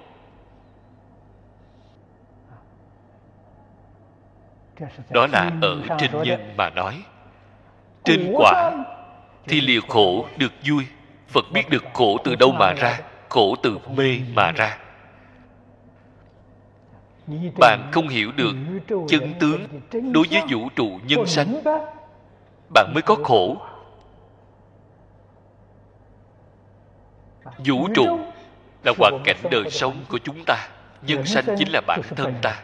Đó là ở trên nhân mà nói. Trên quả thì lìa khổ được vui. Phật biết được khổ từ đâu mà ra, khổ từ mê mà ra bạn không hiểu được chân tướng đối với vũ trụ nhân sanh bạn mới có khổ. Vũ trụ là hoàn cảnh đời sống của chúng ta nhân sanh chính là bản thân ta.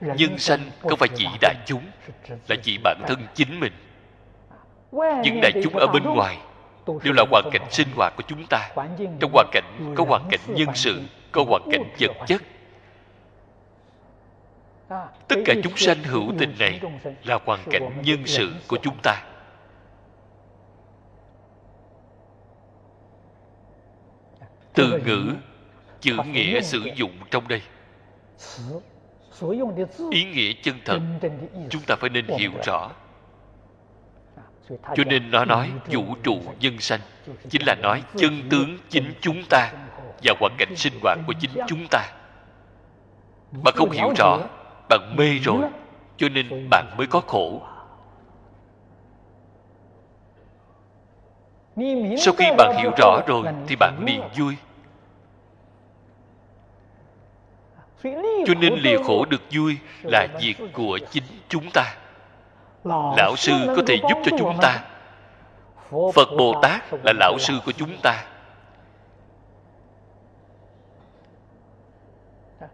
Nhân sanh không phải chỉ đại chúng là chỉ bản thân chính mình. Những đại chúng ở bên ngoài đều là hoàn cảnh sinh hoạt của chúng ta. Trong hoàn cảnh có hoàn cảnh nhân sự có hoàn cảnh vật chất. Tất cả chúng sanh hữu tình này là hoàn cảnh nhân sự của chúng ta. Từ ngữ, chữ nghĩa sử dụng trong đây. Ý nghĩa chân thật, chúng ta phải nên hiểu rõ cho nên nó nói vũ trụ nhân sanh chính là nói chân tướng chính chúng ta và hoàn cảnh sinh hoạt của chính chúng ta. Bạn không hiểu rõ bạn mê rồi, cho nên bạn mới có khổ. Sau khi bạn hiểu rõ rồi thì bạn liền vui. Cho nên lìa khổ được vui là việc của chính chúng ta lão sư có thể giúp cho chúng ta. phật bồ tát là lão sư của chúng ta.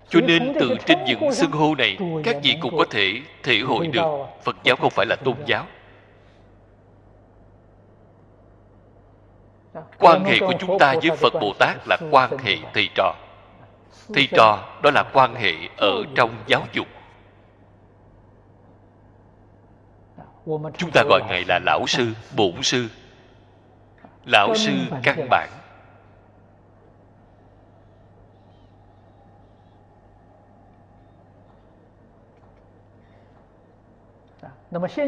Cho nên từ trên những xưng hô này các vị cũng có thể thể hội được. phật giáo không phải là tôn giáo. Quan hệ của chúng ta với phật bồ tát là quan hệ thầy trò. Thầy trò đó là quan hệ ở trong giáo dục chúng ta gọi ngài là lão sư bổn sư. Lão sư căn bản.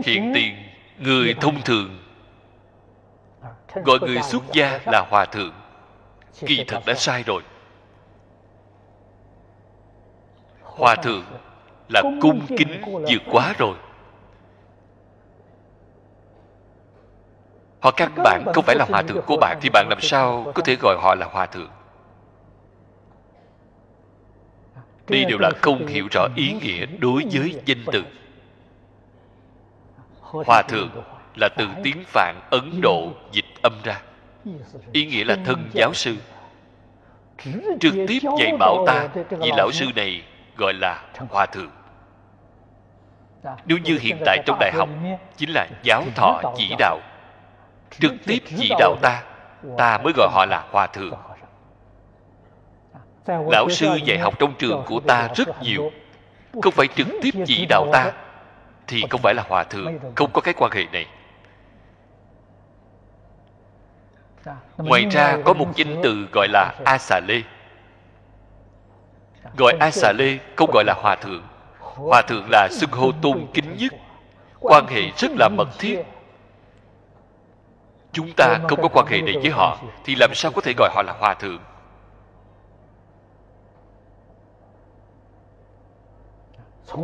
Hiện tiền người thông thường. Gọi người xuất gia là hòa thượng. Kỳ thật đã sai rồi. Hòa thượng là cung kính vượt quá rồi. Hoặc các bạn không phải là hòa thượng của bạn thì bạn làm sao có thể gọi họ là hòa thượng? Đây đều là không hiểu rõ ý nghĩa đối với danh từ. Hòa thượng là từ tiếng phạn ấn độ dịch âm ra. Ý nghĩa là thân giáo sư. Trực tiếp dạy bảo ta vị lão sư này gọi là hòa thượng. Nếu như hiện tại trong đại học chính là giáo thọ chỉ đạo trực tiếp chỉ đạo ta ta mới gọi họ là hòa thượng lão sư dạy học trong trường của ta rất nhiều. không phải trực tiếp chỉ đạo ta thì không phải là hòa thượng không có cái quan hệ này. Ngoài ra có một danh từ gọi là a xà lê. Gọi a xà lê không gọi là hòa thượng. Hòa thượng là xưng hô tôn kính nhất. Quan hệ rất là mật thiết chúng ta không có quan hệ này với họ thì làm sao có thể gọi họ là hòa thượng?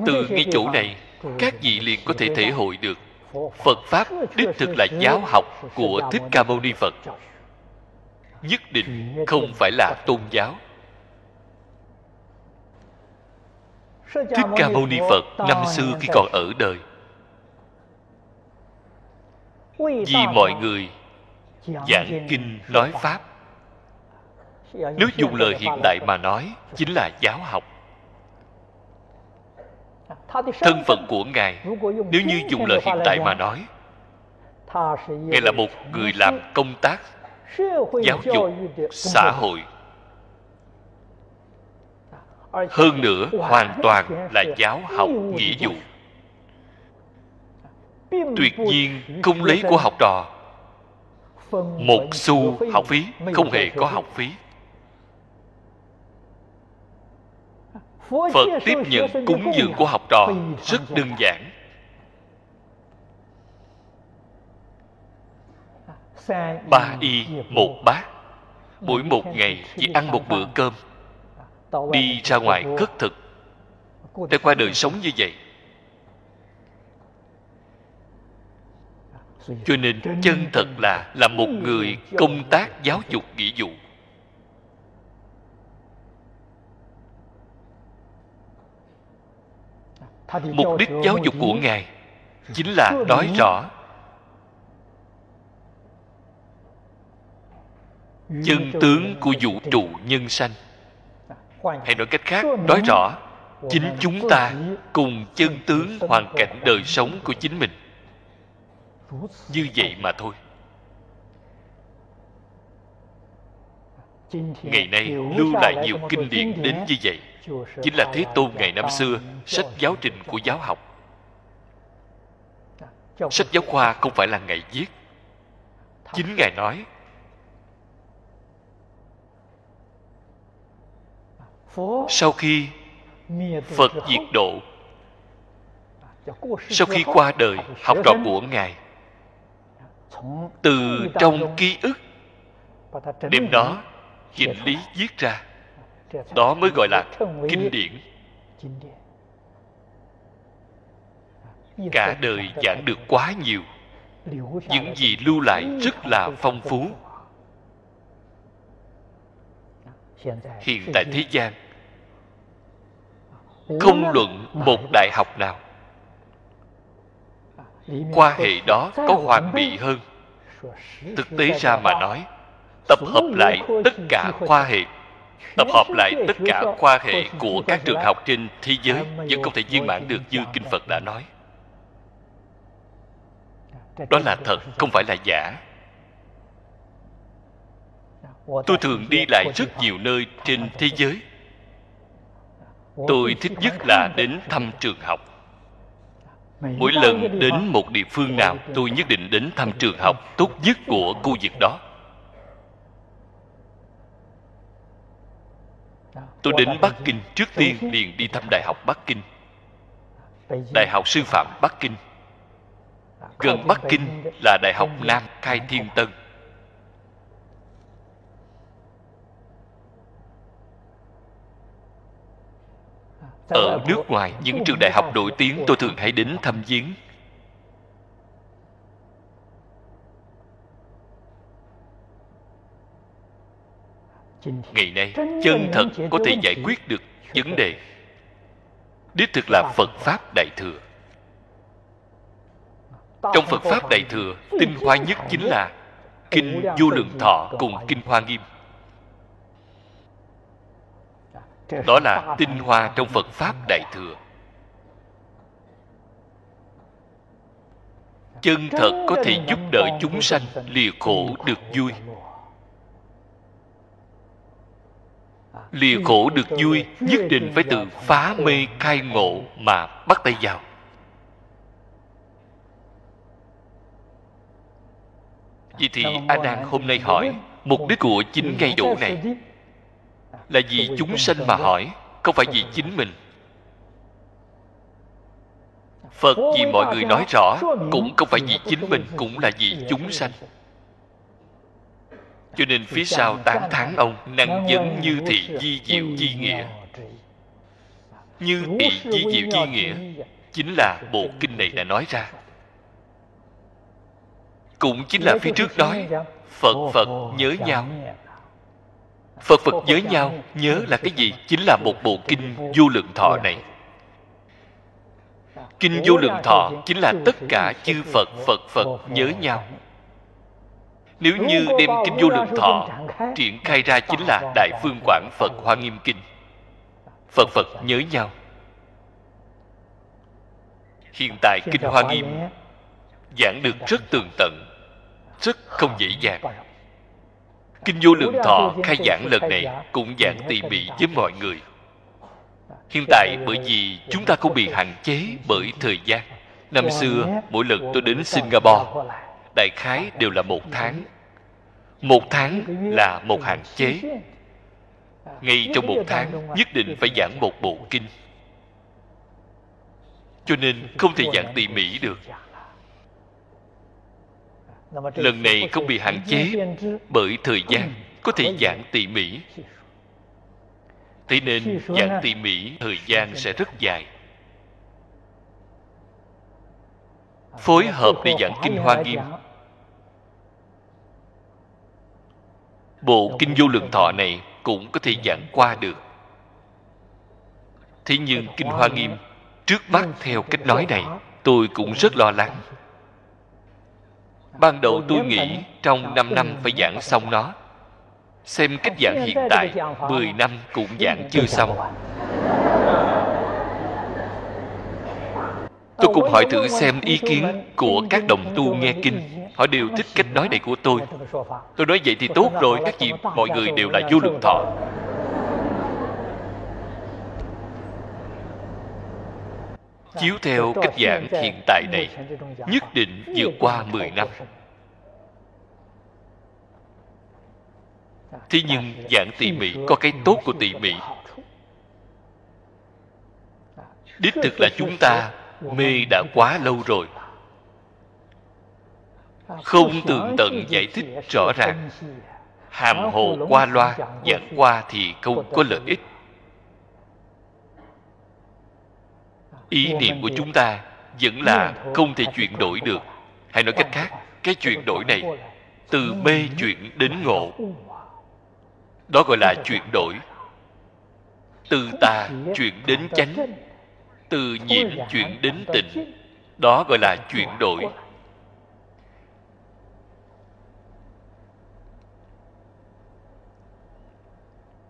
Từ ngay chỗ này các vị liền có thể thể hội được. Phật pháp đích thực là giáo học của thích ca mâu ni phật. Nhất định không phải là tôn giáo. Thích ca mâu ni phật năm xưa khi còn ở đời vì mọi người giảng kinh nói pháp. Nếu dùng lời hiện đại mà nói chính là giáo học. Thân phận của ngài nếu như dùng lời hiện tại mà nói ngài là một người làm công tác giáo dục xã hội. Hơn nữa hoàn toàn là giáo học nghĩa vụ tuyệt nhiên không lấy của học trò. một xu học phí không hề có học phí. Phật tiếp nhận cúng dường của học trò rất đơn giản. Ba y một bát. Mỗi một ngày chỉ ăn một bữa cơm đi ra ngoài cất thực. Để qua đời sống như vậy cho nên chân thật là là một người công tác giáo dục nghĩa vụ. Mục đích giáo dục của ngài chính là nói rõ chân tướng của vũ trụ nhân sanh. Hay nói cách khác, nói rõ chính chúng ta cùng chân tướng hoàn cảnh đời sống của chính mình như vậy mà thôi. Ngày nay lưu lại nhiều kinh điển đến như vậy. Chính là thế tôn ngày năm xưa sách giáo trình của giáo học. Sách giáo khoa không phải là ngày viết. Chính ngài nói, sau khi phật diệt độ, sau khi qua đời, học trò của ngài từ trong ký ức. đem đó chỉnh lý viết ra. Đó mới gọi là kinh điển. Cả đời giảng được quá nhiều. Những gì lưu lại rất là phong phú. hiện tại thế gian không luận một đại học nào qua hệ đó có hoàn bị hơn. thực tế ra mà nói tập hợp lại tất cả khoa hệ. Tập hợp lại tất cả khoa hệ của các trường học trên thế giới vẫn không thể viên mãn được như kinh phật đã nói. Đó là thật không phải là giả. Tôi thường đi lại rất nhiều nơi trên thế giới. Tôi thích nhất là đến thăm trường học mỗi lần đến một địa phương nào tôi nhất định đến thăm trường học tốt nhất của khu vực đó. Tôi đến bắc kinh trước tiên liền đi thăm đại học bắc kinh. Đại học sư phạm bắc kinh. Gần bắc kinh là đại học nam khai thiên tân ở nước ngoài những trường đại học nổi tiếng tôi thường hay đến thăm viếng. Ngày nay chân thật có thể giải quyết được vấn đề. Đích thực là phật pháp đại thừa. Trong phật pháp đại thừa tinh hoa nhất chính là kinh vô lượng thọ cùng kinh hoa nghiêm đó là tinh hoa trong phật pháp đại thừa. Chân thật có thể giúp đỡ chúng sanh lìa khổ được vui. Lìa khổ được vui nhất định phải từ phá mê khai ngộ mà bắt tay vào. Vậy thì A Nan hôm nay hỏi Mục đích của chính ngay độ này Là vì chúng sanh mà hỏi Không phải vì chính mình. Phật vì mọi người nói rõ Cũng không phải vì chính mình Cũng là vì chúng sanh. Cho nên phía sau tán thán ông năng vấn như thị di diệu di nghĩa. như thị di diệu di nghĩa chính là bộ kinh này đã nói ra. cũng chính là phía trước nói phật phật nhớ nhau phật phật nhớ nhau nhớ là cái gì? chính là một bộ kinh vô lượng thọ này. Kinh vô lượng thọ chính là tất cả chư phật phật phật nhớ nhau. Nếu như đem kinh vô lượng thọ triển khai ra chính là đại phương quảng phật hoa nghiêm kinh. Phật phật nhớ nhau. Hiện tại kinh hoa nghiêm giảng được rất tường tận rất không dễ dàng kinh vô lượng thọ khai giảng lần này cũng giảng tỉ mỉ với mọi người. Hiện tại bởi vì chúng ta không bị hạn chế bởi thời gian năm xưa mỗi lần tôi đến singapore đại khái đều là một tháng. Một tháng là một hạn chế. ngay trong một tháng nhất định phải giảng một bộ kinh. Cho nên không thể giảng tỉ mỉ được lần này không bị hạn chế bởi thời gian có thể giảng tỉ mỉ. Thế nên giảng tỉ mỉ thời gian sẽ rất dài. Phối hợp để giảng kinh hoa nghiêm. bộ kinh vô lượng thọ này cũng có thể giảng qua được. Thế nhưng kinh hoa nghiêm trước mắt theo cách nói này tôi cũng rất lo lắng ban đầu tôi nghĩ trong 5 năm phải giảng xong nó. Xem cách giảng hiện tại 10 năm cũng giảng chưa xong. tôi cũng hỏi thử xem ý kiến của các đồng tu nghe kinh. Họ đều thích cách nói này của tôi. Tôi nói vậy thì tốt rồi các vị mọi người đều là vô lượng thọ chiếu theo cách giảng hiện tại này nhất định vượt qua 10 năm thế nhưng giảng tỉ mỉ có cái tốt của tỉ mỉ đích thực là chúng ta mê đã quá lâu rồi không tường tận giải thích rõ ràng hàm hồ qua loa giảng qua thì không có lợi ích ý niệm của chúng ta vẫn là không thể chuyển đổi được. hay nói cách khác cái chuyển đổi này từ mê chuyển đến ngộ. đó gọi là chuyển đổi. Từ tà chuyển đến chánh từ nhiễm chuyển đến tịnh. đó gọi là chuyển đổi.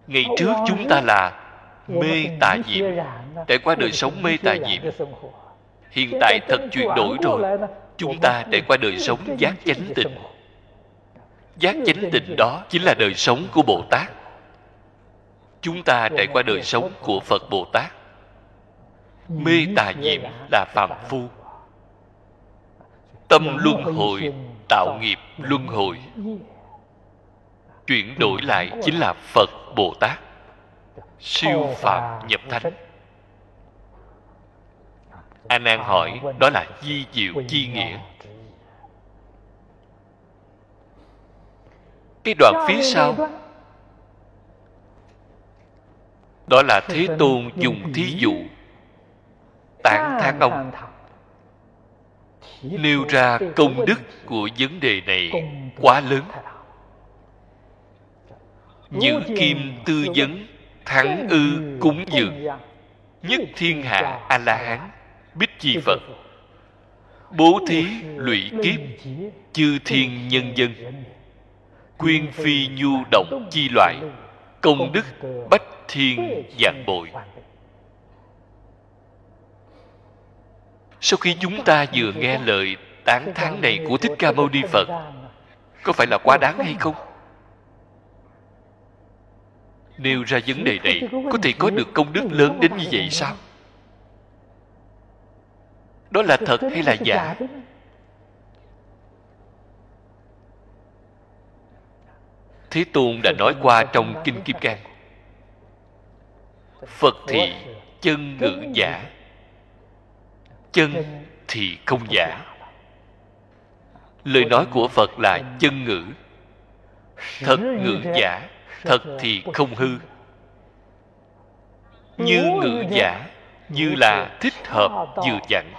ngày trước chúng ta là mê tà nhiễm trải qua đời sống mê tà nhiễm hiện tại thật chuyển đổi rồi. Chúng ta trải qua đời sống giác chánh tịnh giác chánh tịnh đó chính là đời sống của bồ tát. Chúng ta trải qua đời sống của phật bồ tát. Mê tà nhiễm là phàm phu. Tâm luân hồi, tạo nghiệp luân hồi. Chuyển đổi lại chính là phật bồ tát. Siêu phạm nhập thánh a nan hỏi đó là di diệu chi nghĩa. cái đoạn phía sau. đó là thế tôn dùng thí dụ tán thán ông. nêu ra công đức của vấn đề này quá lớn. như kim tư vấn thắng ư cúng dường. nhất thiên hạ a la hán bích chi phật. Bố thí lụy kiếp chư thiên nhân dân. quyên phi nhu động chi loại công đức bách thiên dạng bội. sau khi chúng ta vừa nghe lời tán thán này của thích ca mâu ni phật có phải là quá đáng hay không? nêu ra vấn đề này có thể có được công đức lớn đến như vậy sao đó là thật hay là giả? thế tôn đã nói qua trong kinh kim cang. Phật. Thì chân ngữ giả. Chân thì không giả. lời nói của phật là chân ngữ. Thật ngữ giả? thật thì không hư. Như ngữ giả như là thích hợp vừa dặn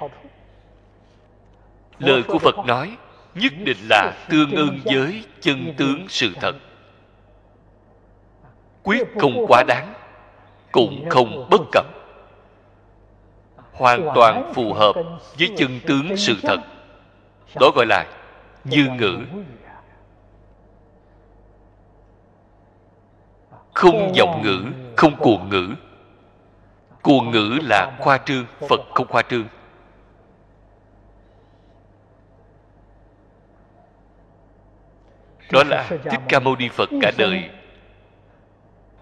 lời của phật nói, nhất định là tương ưng với chân tướng sự thật. Quyết không quá đáng, cũng không bất cập. Hoàn toàn phù hợp với chân tướng sự thật. Đó gọi là như ngữ. Không giọng ngữ, không cuồng ngữ cuồng ngữ là khoa trương, phật không khoa trương. Đó là thích ca mâu ni phật cả đời.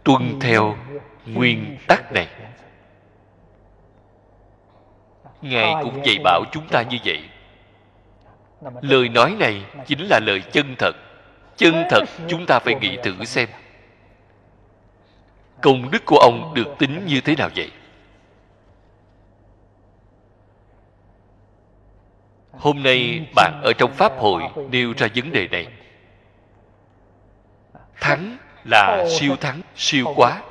Tuân theo nguyên tắc này. Ngài cũng dạy bảo chúng ta như vậy. Lời nói này chính là lời chân thật. Chân thật chúng ta phải nghĩ thử xem. Công đức của ông được tính như thế nào vậy? Hôm nay bạn ở trong pháp hội nêu ra vấn đề này. Thắng là siêu thắng, siêu quá.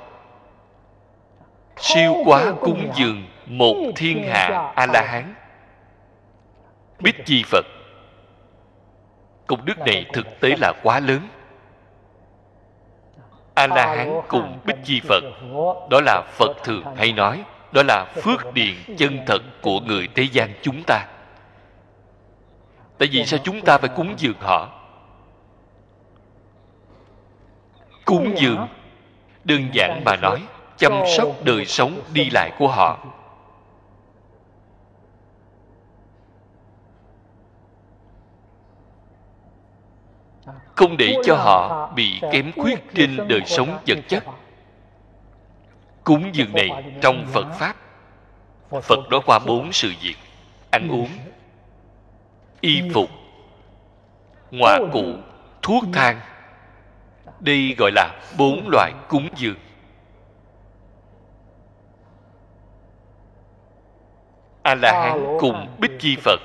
Siêu quá cung dường một thiên hạ a la hán bích chi phật. Công đức này thực tế là quá lớn. A la hán cùng bích chi phật, đó là phật thường hay nói, đó là phước điền chân thật của người thế gian chúng ta tại vì sao chúng ta phải cúng dường họ? Cúng dường. đơn giản mà nói chăm sóc đời sống đi lại của họ. Không để cho họ bị kém khuyết trên đời sống vật chất. cúng dường này trong phật pháp. Phật nói qua bốn sự việc ăn uống y phục ngoại cụ thuốc thang. Đây gọi là bốn loại cúng dường. A la hán cùng bích chi phật.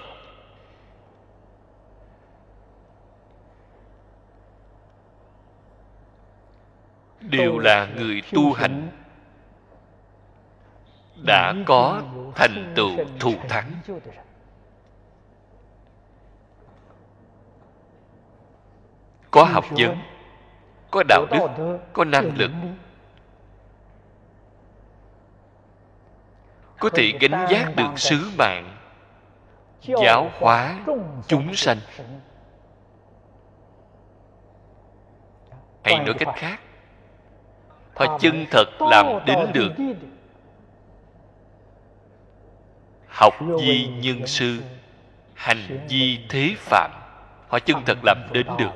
Đều là người tu hành. Đã có thành tựu thù thắng có học vấn có đạo đức có năng lực. có thể gánh giác được sứ mạng giáo hóa chúng sanh. Hay nói cách khác. Họ chân thật làm đến được học di nhân sư hành di thế phạm. Họ chân thật làm đến được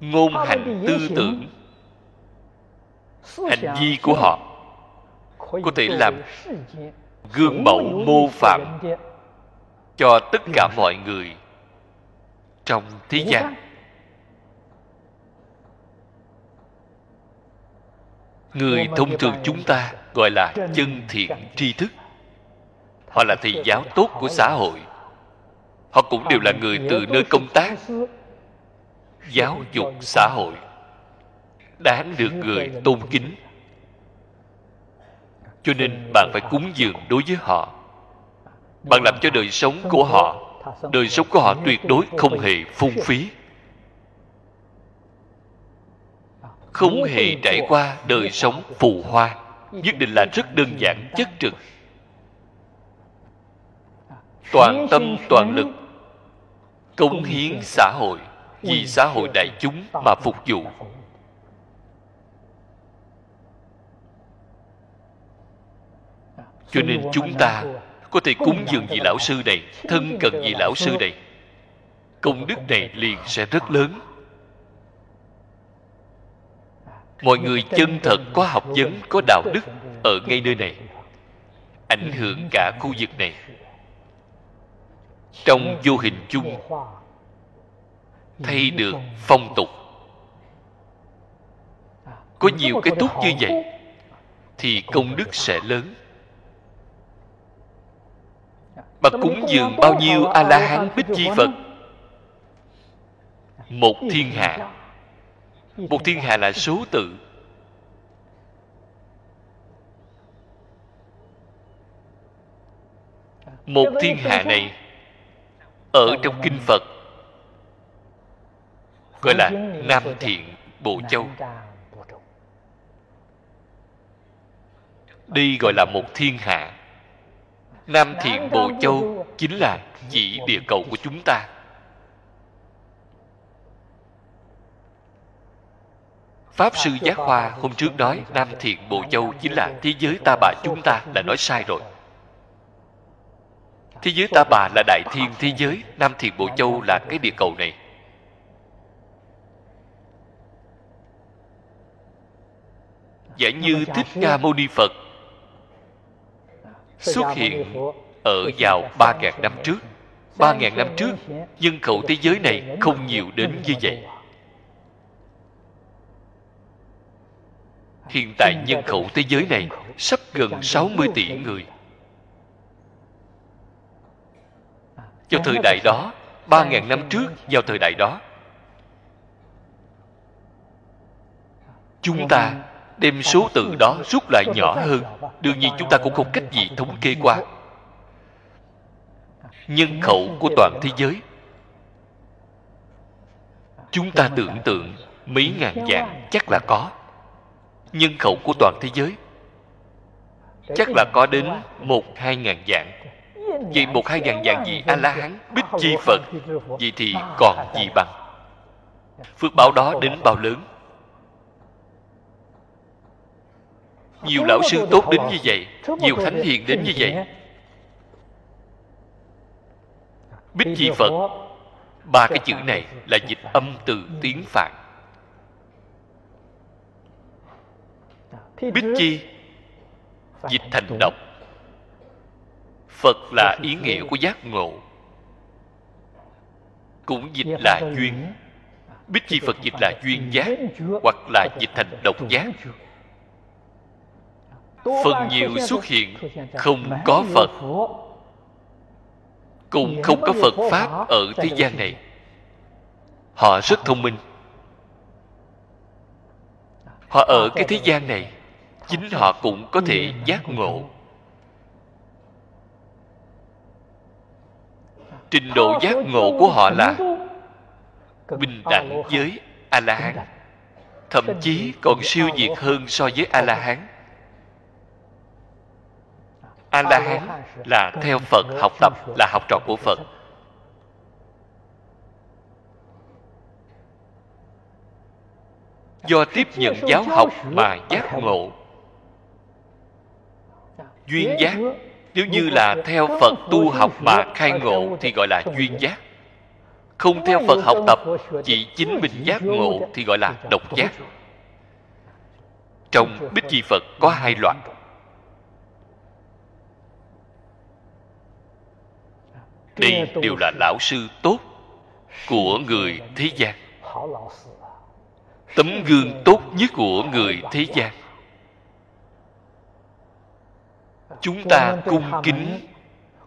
ngôn hành tư tưởng hành vi của họ có thể làm gương mẫu mô phạm cho tất cả mọi người trong thế gian. người thông thường chúng ta gọi là chân thiện tri thức. Họ là thầy giáo tốt của xã hội. Họ cũng đều là người từ nơi công tác giáo dục xã hội. Đáng được người tôn kính. Cho nên bạn phải cúng dường đối với họ. Bạn làm cho đời sống của họ, đời sống của họ tuyệt đối không hề phung phí. Không hề trải qua đời sống phù hoa, nhất định là rất đơn giản, chất trực. Toàn tâm, toàn lực cống hiến xã hội vì xã hội đại chúng mà phục vụ. Cho nên chúng ta có thể cúng dường vị lão sư này, thân cần vị lão sư này. Công đức này liền sẽ rất lớn. Mọi người chân thật có học vấn, có đạo đức ở ngay nơi này, ảnh hưởng cả khu vực này. Trong vô hình chung thay được phong tục. Có nhiều cái tốt như vậy thì công đức sẽ lớn. Mà cúng dường bao nhiêu a la hán bích chi phật? Một thiên hạ. một thiên hạ là số tự. Một thiên hạ này ở trong kinh phật gọi là nam thiện bộ châu. đây gọi là một thiên hạ. Nam thiện bộ châu chính là chỉ địa cầu của chúng ta. Pháp sư giác hoa hôm trước nói nam thiện bộ châu chính là thế giới ta bà chúng ta là nói sai rồi. thế giới ta bà là đại thiên thế giới nam thiện bộ châu là cái địa cầu này giả như thích ca mâu ni phật xuất hiện ở vào ba ngàn năm trước. Ba ngàn năm trước nhân khẩu thế giới này không nhiều đến như vậy. hiện tại nhân khẩu thế giới này sắp gần 60 tỷ người. vào thời đại đó ba ngàn năm trước vào thời đại đó chúng ta đem số tự đó rút lại nhỏ hơn, đương nhiên chúng ta cũng không cách gì thống kê qua. Nhân khẩu của toàn thế giới. Chúng ta tưởng tượng mấy ngàn vạn chắc là có. Nhân khẩu của toàn thế giới. Chắc là có đến một, hai ngàn vạn vậy một, hai ngàn vạn vị a la hán bích chi phật? Vậy thì còn gì bằng? Phước báo đó đến bao lớn? Nhiều lão sư tốt đến như vậy nhiều thánh hiền đến như vậy. Bích chi phật ba cái chữ này là dịch âm từ tiếng phạn. Bích chi dịch thành độc. Phật là ý nghĩa của giác ngộ. Cũng dịch là duyên. Bích chi phật dịch là duyên giác hoặc là dịch thành độc giác phần nhiều xuất hiện không có phật. Cũng không có phật pháp ở thế gian này. họ rất thông minh. Họ ở cái thế gian này chính họ cũng có thể giác ngộ. trình độ giác ngộ của họ là bình đẳng với a la hán thậm chí còn siêu việt hơn so với a la hán a la hán là theo phật học tập, là học trò của phật. Do tiếp nhận giáo học mà giác ngộ. Duyên giác, nếu như là theo phật tu học mà khai ngộ thì gọi là duyên giác. Không theo phật học tập, chỉ chính mình giác ngộ thì gọi là độc giác. Trong bích chi phật có hai loại đây đều là lão sư tốt của người thế gian. Tấm gương tốt nhất của người thế gian. Chúng ta cung kính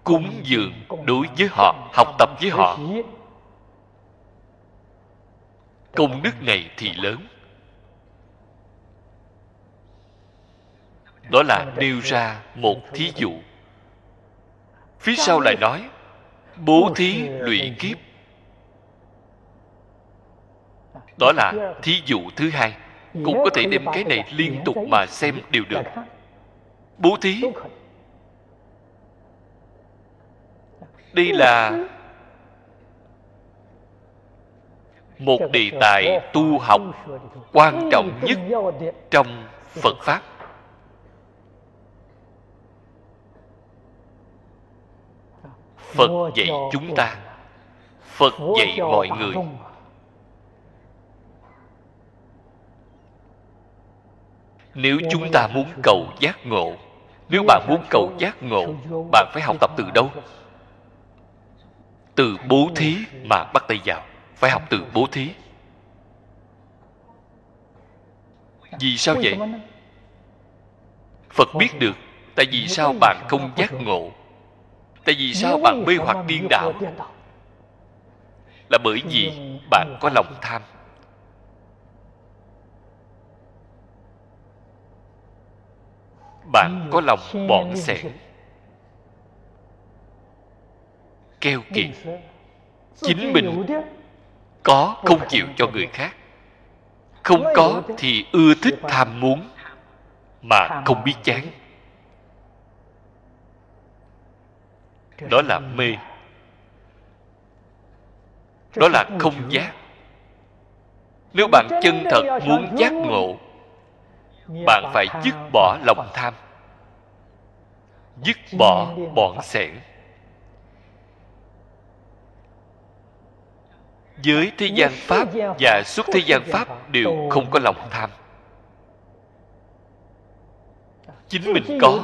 cúng dường đối với họ học tập với họ. công đức này thì lớn. Đó là nêu ra một thí dụ. Phía sau lại nói bố thí lụy kiếp. Đó là thí dụ thứ hai. Cũng có thể đem cái này liên tục mà xem đều được. bố thí. Đây là một đề tài tu học quan trọng nhất trong phật pháp phật dạy chúng ta. Phật dạy mọi người. Nếu chúng ta muốn cầu giác ngộ nếu bạn muốn cầu giác ngộ bạn phải học tập từ đâu? Từ bố thí mà bắt tay vào. Phải học từ bố thí. Vì sao vậy? phật biết được tại vì sao bạn không giác ngộ tại vì sao bạn mê hoặc điên đảo? Là bởi vì bạn có lòng tham. Bạn có lòng bọn sẻ keo kiệt. Chính mình có không chịu cho người khác. Không có thì ưa thích tham muốn mà không biết chán. Đó là mê. Đó là không giác. Nếu bạn chân thật muốn giác ngộ, bạn phải dứt bỏ lòng tham. Dứt bỏ bọn sẻn Dưới thế gian pháp và xuất thế gian pháp đều không có lòng tham. Chính mình có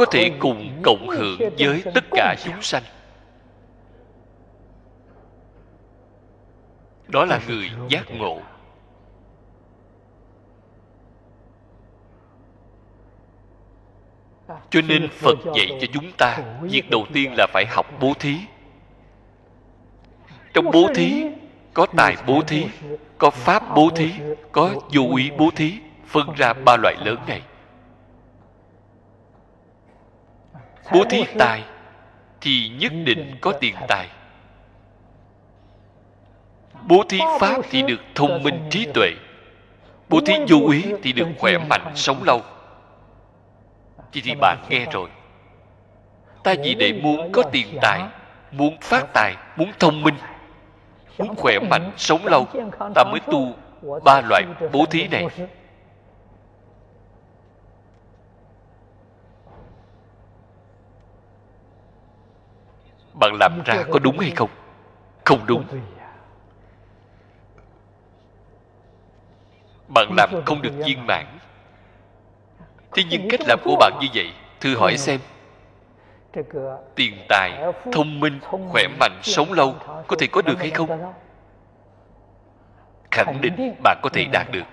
có thể cùng cộng hưởng với tất cả chúng sanh. Đó là người giác ngộ. Cho nên phật dạy cho chúng ta việc đầu tiên là phải học bố thí. Trong bố thí có tài bố thí có pháp bố thí có vô ý bố thí. phân ra ba loại lớn này bố thí tài thì nhất định có tiền tài. Bố thí pháp thì được thông minh trí tuệ. Bố thí vô ý thì được khỏe mạnh sống lâu. chỉ thì bạn nghe rồi. ta vì để muốn có tiền tài muốn phát tài muốn thông minh muốn khỏe mạnh sống lâu. ta mới tu ba loại bố thí này bạn làm ra có đúng hay không? Không đúng. Bạn làm không được viên mãn. Thế nhưng cách làm của bạn như vậy, thử hỏi xem. Tiền tài, thông minh, khỏe mạnh, sống lâu, có thể có được hay không? Khẳng định bạn có thể đạt được.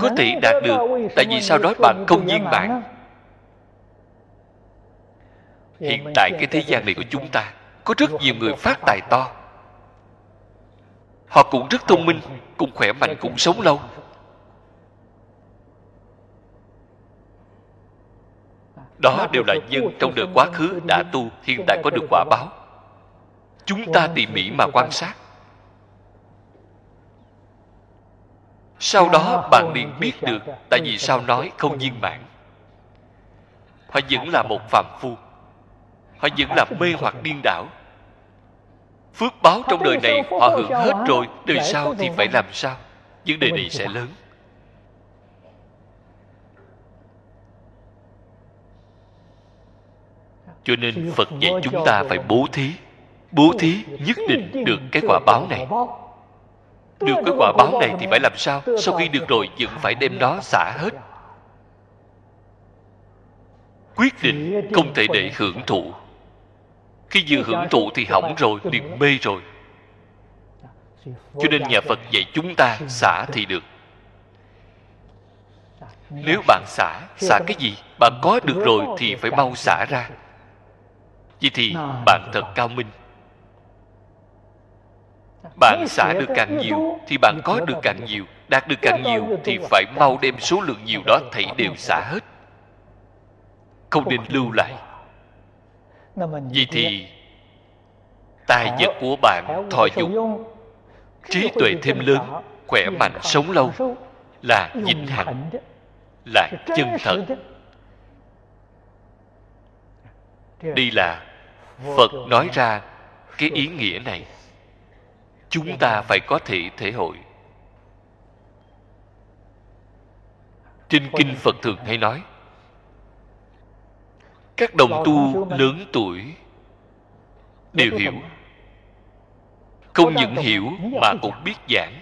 Có thể đạt được, tại vì sau đó bạn không viên mãn hiện tại cái thế gian này của chúng ta có rất nhiều người phát tài to. Họ cũng rất thông minh cũng khỏe mạnh cũng sống lâu. Đó đều là nhân trong đời quá khứ đã tu hiện tại có được quả báo. Chúng ta tỉ mỉ mà quan sát. Sau đó bạn liền biết được tại vì sao nói không viên mãn. Họ vẫn là một phạm phu họ vẫn là mê hoặc điên đảo. Phước báo trong đời này họ hưởng hết rồi đời sau thì phải làm sao? Vấn đề này sẽ lớn. Cho nên phật dạy chúng ta phải bố thí. Bố thí nhất định được cái quả báo này. được cái quả báo này thì phải làm sao? Sau khi được rồi vẫn phải đem nó xả hết. Quyết định không thể để hưởng thụ khi vừa hưởng thụ thì hỏng rồi liền mê rồi. Cho nên nhà phật dạy chúng ta xả thì được. Nếu bạn xả xả cái gì bạn có được rồi thì phải mau xả ra. Vậy thì bạn thật cao minh. Bạn xả được càng nhiều thì bạn có được càng nhiều đạt được càng nhiều thì phải mau đem số lượng nhiều đó thảy đều xả hết. Không nên lưu lại vì thì tài vật của bạn thọ dụng. Trí tuệ thêm lớn khỏe mạnh sống lâu là vĩnh hằng là chân thật. đây là phật nói ra cái ý nghĩa này. Chúng ta phải có thể thể hội. Trên kinh phật thường hay nói các đồng tu lớn tuổi đều hiểu. không những hiểu mà cũng biết giảng.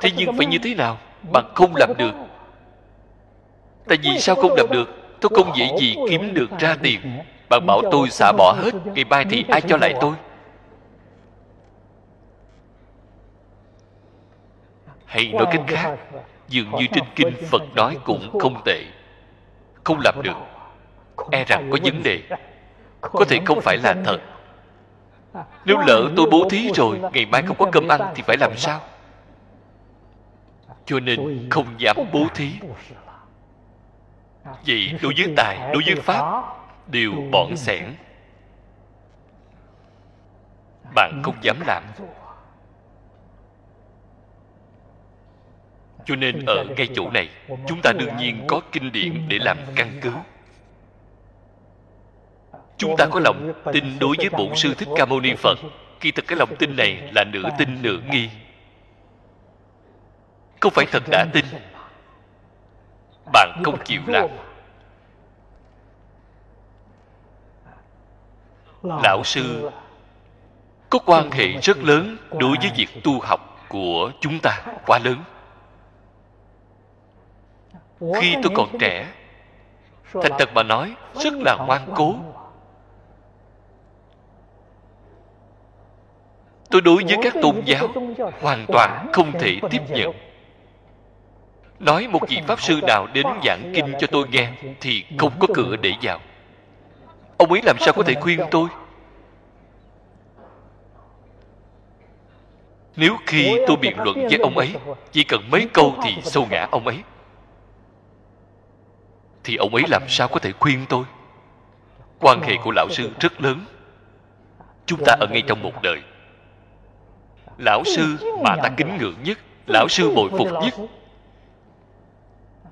Thế nhưng phải như thế nào bạn không làm được? tại vì sao không làm được? tôi không dễ gì kiếm được ra tiền. bạn bảo tôi xả bỏ hết ngày mai thì ai cho lại tôi? Hay nói cách khác dường như trên kinh phật nói cũng không tệ không làm được e rằng có vấn đề. có thể không phải là thật. nếu lỡ tôi bố thí rồi ngày mai không có cơm ăn thì phải làm sao? Cho nên không dám bố thí. vậy đối với tài đối với pháp đều bỏn sẻn. bạn không dám làm. cho nên ở ngay chỗ này chúng ta đương nhiên có kinh điển để làm căn cứ chúng ta có lòng tin đối với bổn sư thích ca mâu ni phật. Khi thực cái lòng tin này là nửa tin nửa nghi. Không phải thật đã tin. Bạn không chịu làm. Lão sư, có quan hệ rất lớn đối với việc tu học của chúng ta quá lớn. Khi tôi còn trẻ, thành thật mà nói, rất là ngoan cố tôi đối với các tôn giáo hoàn toàn không thể tiếp nhận. Nói một vị pháp sư nào đến giảng kinh cho tôi nghe thì không có cửa để vào. Ông ấy làm sao có thể khuyên tôi? Nếu khi tôi biện luận với ông ấy chỉ cần mấy câu thì sâu ngã ông ấy. Thì ông ấy làm sao có thể khuyên tôi? Quan hệ của lão sư rất lớn. Chúng ta ở ngay trong một đời lão sư mà ta kính ngưỡng nhất lão sư bồi phục nhất.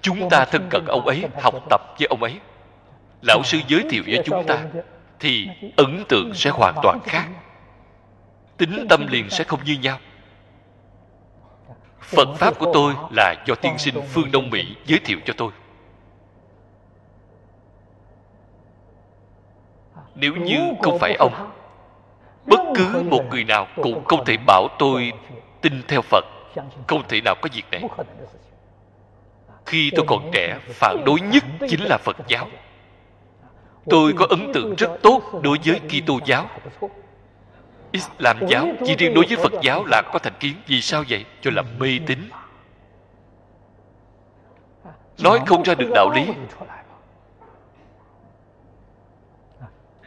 chúng ta thân cận ông ấy học tập với ông ấy. Lão sư giới thiệu với chúng ta thì ấn tượng sẽ hoàn toàn khác. tính tâm liền sẽ không như nhau. Phật pháp của tôi là do tiên sinh phương đông mỹ giới thiệu cho tôi. nếu như không phải ông bất cứ một người nào cũng không thể bảo tôi tin theo phật, không thể nào có việc này. Khi tôi còn trẻ, phản đối nhất chính là phật giáo. Tôi có ấn tượng rất tốt đối với kitô giáo. Islam giáo chỉ riêng đối với phật giáo là có thành kiến, vì sao vậy? Cho là mê tín. Nói không ra được đạo lý.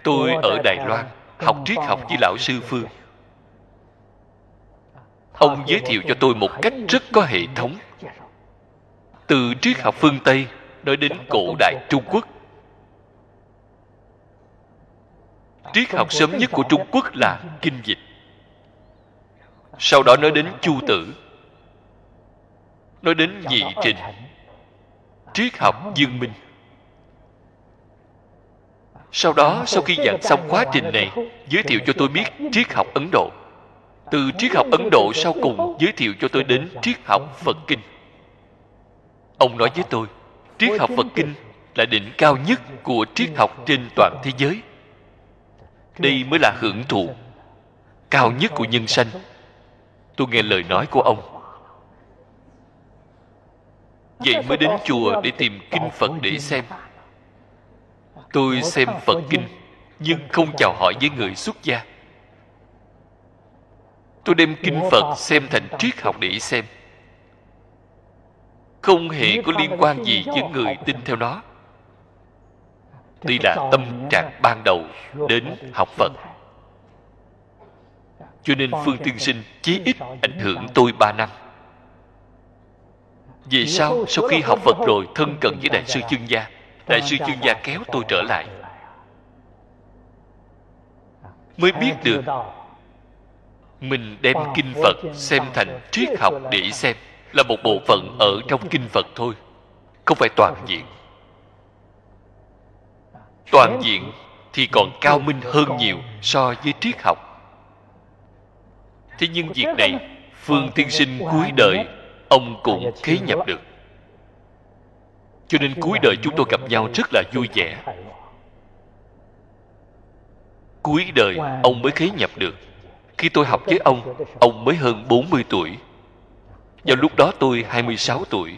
Tôi ở đài loan học triết học với lão sư phương. Ông giới thiệu cho tôi một cách rất có hệ thống. Từ triết học phương tây nói đến cổ đại trung quốc. Triết học sớm nhất của trung quốc là kinh dịch. Sau đó nói đến chu tử. Nói đến nhị trình. Triết học dương minh sau đó sau khi giảng xong quá trình này giới thiệu cho tôi biết triết học ấn độ. Từ triết học ấn độ sau cùng giới thiệu cho tôi đến triết học phật kinh. Ông nói với tôi triết học phật kinh là đỉnh cao nhất của triết học trên toàn thế giới. Đây mới là hưởng thụ cao nhất của nhân sanh. Tôi nghe lời nói của ông. Vậy mới đến chùa để tìm kinh phật để xem tôi xem phật kinh nhưng không chào hỏi với người xuất gia. Tôi đem kinh phật xem thành triết học để xem. Không hề có liên quan gì với người tin theo nó. Đây là tâm trạng ban đầu đến học phật. cho nên phương tiên sinh chí ít ảnh hưởng tôi ba năm. Về sau sau khi học phật rồi thân cận với đại sư chương gia đại sư chương gia kéo tôi trở lại. Mới biết được mình đem kinh phật xem thành triết học để xem là một bộ phận ở trong kinh phật thôi, không phải toàn diện. Toàn diện thì còn cao minh hơn nhiều so với triết học. Thế nhưng việc này, phương tiên sinh cuối đời, ông cũng khế nhập được cho nên cuối đời chúng tôi gặp nhau rất là vui vẻ. Cuối đời, ông mới khế nhập được. Khi tôi học với ông ông mới hơn 40 tuổi. Vào lúc đó tôi 26 tuổi.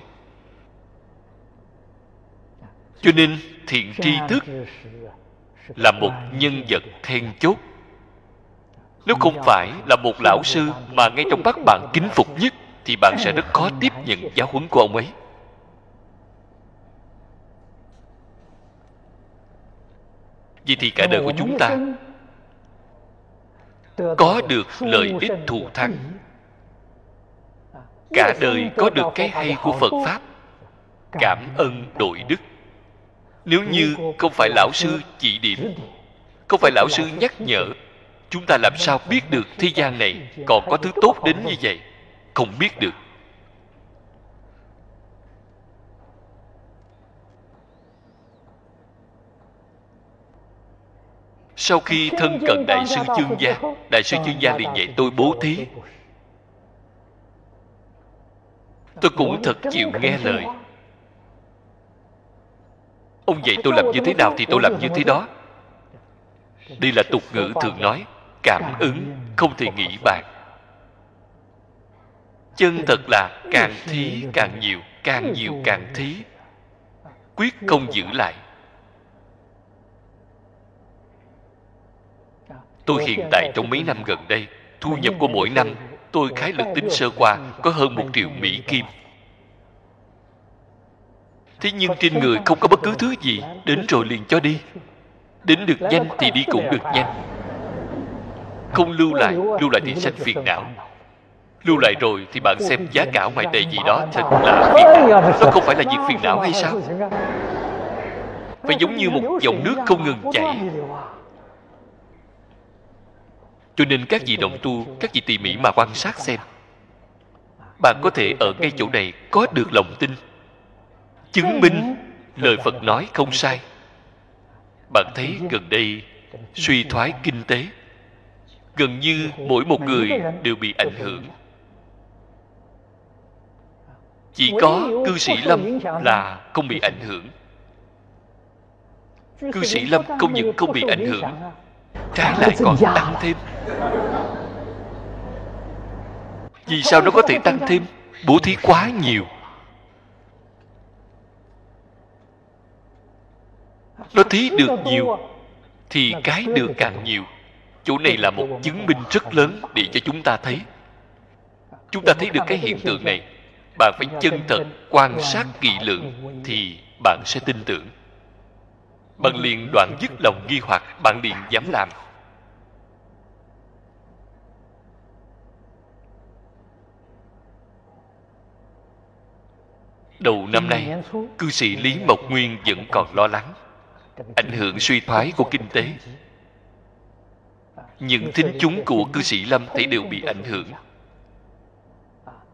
Cho nên thiện tri thức là một nhân vật then chốt. Nếu không phải là một lão sư mà ngay trong mắt bạn kính phục nhất, thì bạn sẽ rất khó tiếp nhận giáo huấn của ông ấy. Vì thì cả đời của chúng ta có được lợi ích thù thắng. Cả đời có được cái hay của phật pháp, cảm ơn đội đức. Nếu như không phải lão sư chỉ điểm, không phải lão sư nhắc nhở, chúng ta làm sao biết được thế gian này còn có thứ tốt đến như vậy? Không biết được. Sau khi thân cận đại sư chương gia, đại sư chương gia liền dạy tôi bố thí. Tôi cũng thật chịu nghe lời. Ông dạy tôi làm như thế nào thì tôi làm như thế đó. Đây là tục ngữ thường nói, cảm ứng, không thể nghĩ bàn. Chân thật là càng thí càng nhiều càng nhiều càng thí. Quyết không giữ lại. Tôi hiện tại trong mấy năm gần đây thu nhập của mỗi năm tôi khái lực tính sơ qua có hơn một triệu mỹ kim thế nhưng trên người không có bất cứ thứ gì đến rồi liền cho đi đến được nhanh thì đi cũng được nhanh không lưu lại lưu lại thì sanh phiền não lưu lại rồi thì bạn xem giá cả ngoài đời gì đó thật là phiền não nó không phải là việc phiền não hay sao phải giống như một dòng nước không ngừng chảy cho nên các vị động tu, các vị tỉ mỉ mà quan sát xem. Bạn có thể ở ngay chỗ này có được lòng tin. Chứng minh lời phật nói không sai. Bạn thấy gần đây suy thoái kinh tế. Gần như mỗi một người đều bị ảnh hưởng. Chỉ có cư sĩ lâm là không bị ảnh hưởng. Cư sĩ lâm không những không bị ảnh hưởng, trái lại còn tăng thêm vì sao nó có thể tăng thêm? Bố thí quá nhiều. Nó thí được nhiều, thì cái được càng nhiều. Chỗ này là một chứng minh rất lớn để cho chúng ta thấy. Chúng ta thấy được cái hiện tượng này. Bạn phải chân thật quan sát kỹ lưỡng thì bạn sẽ tin tưởng. Bạn liền đoạn dứt lòng nghi hoặc, bạn liền dám làm. Đầu năm nay, cư sĩ lý mộc nguyên vẫn còn lo lắng, ảnh hưởng suy thoái của kinh tế. Những thính chúng của cư sĩ lâm thấy đều bị ảnh hưởng.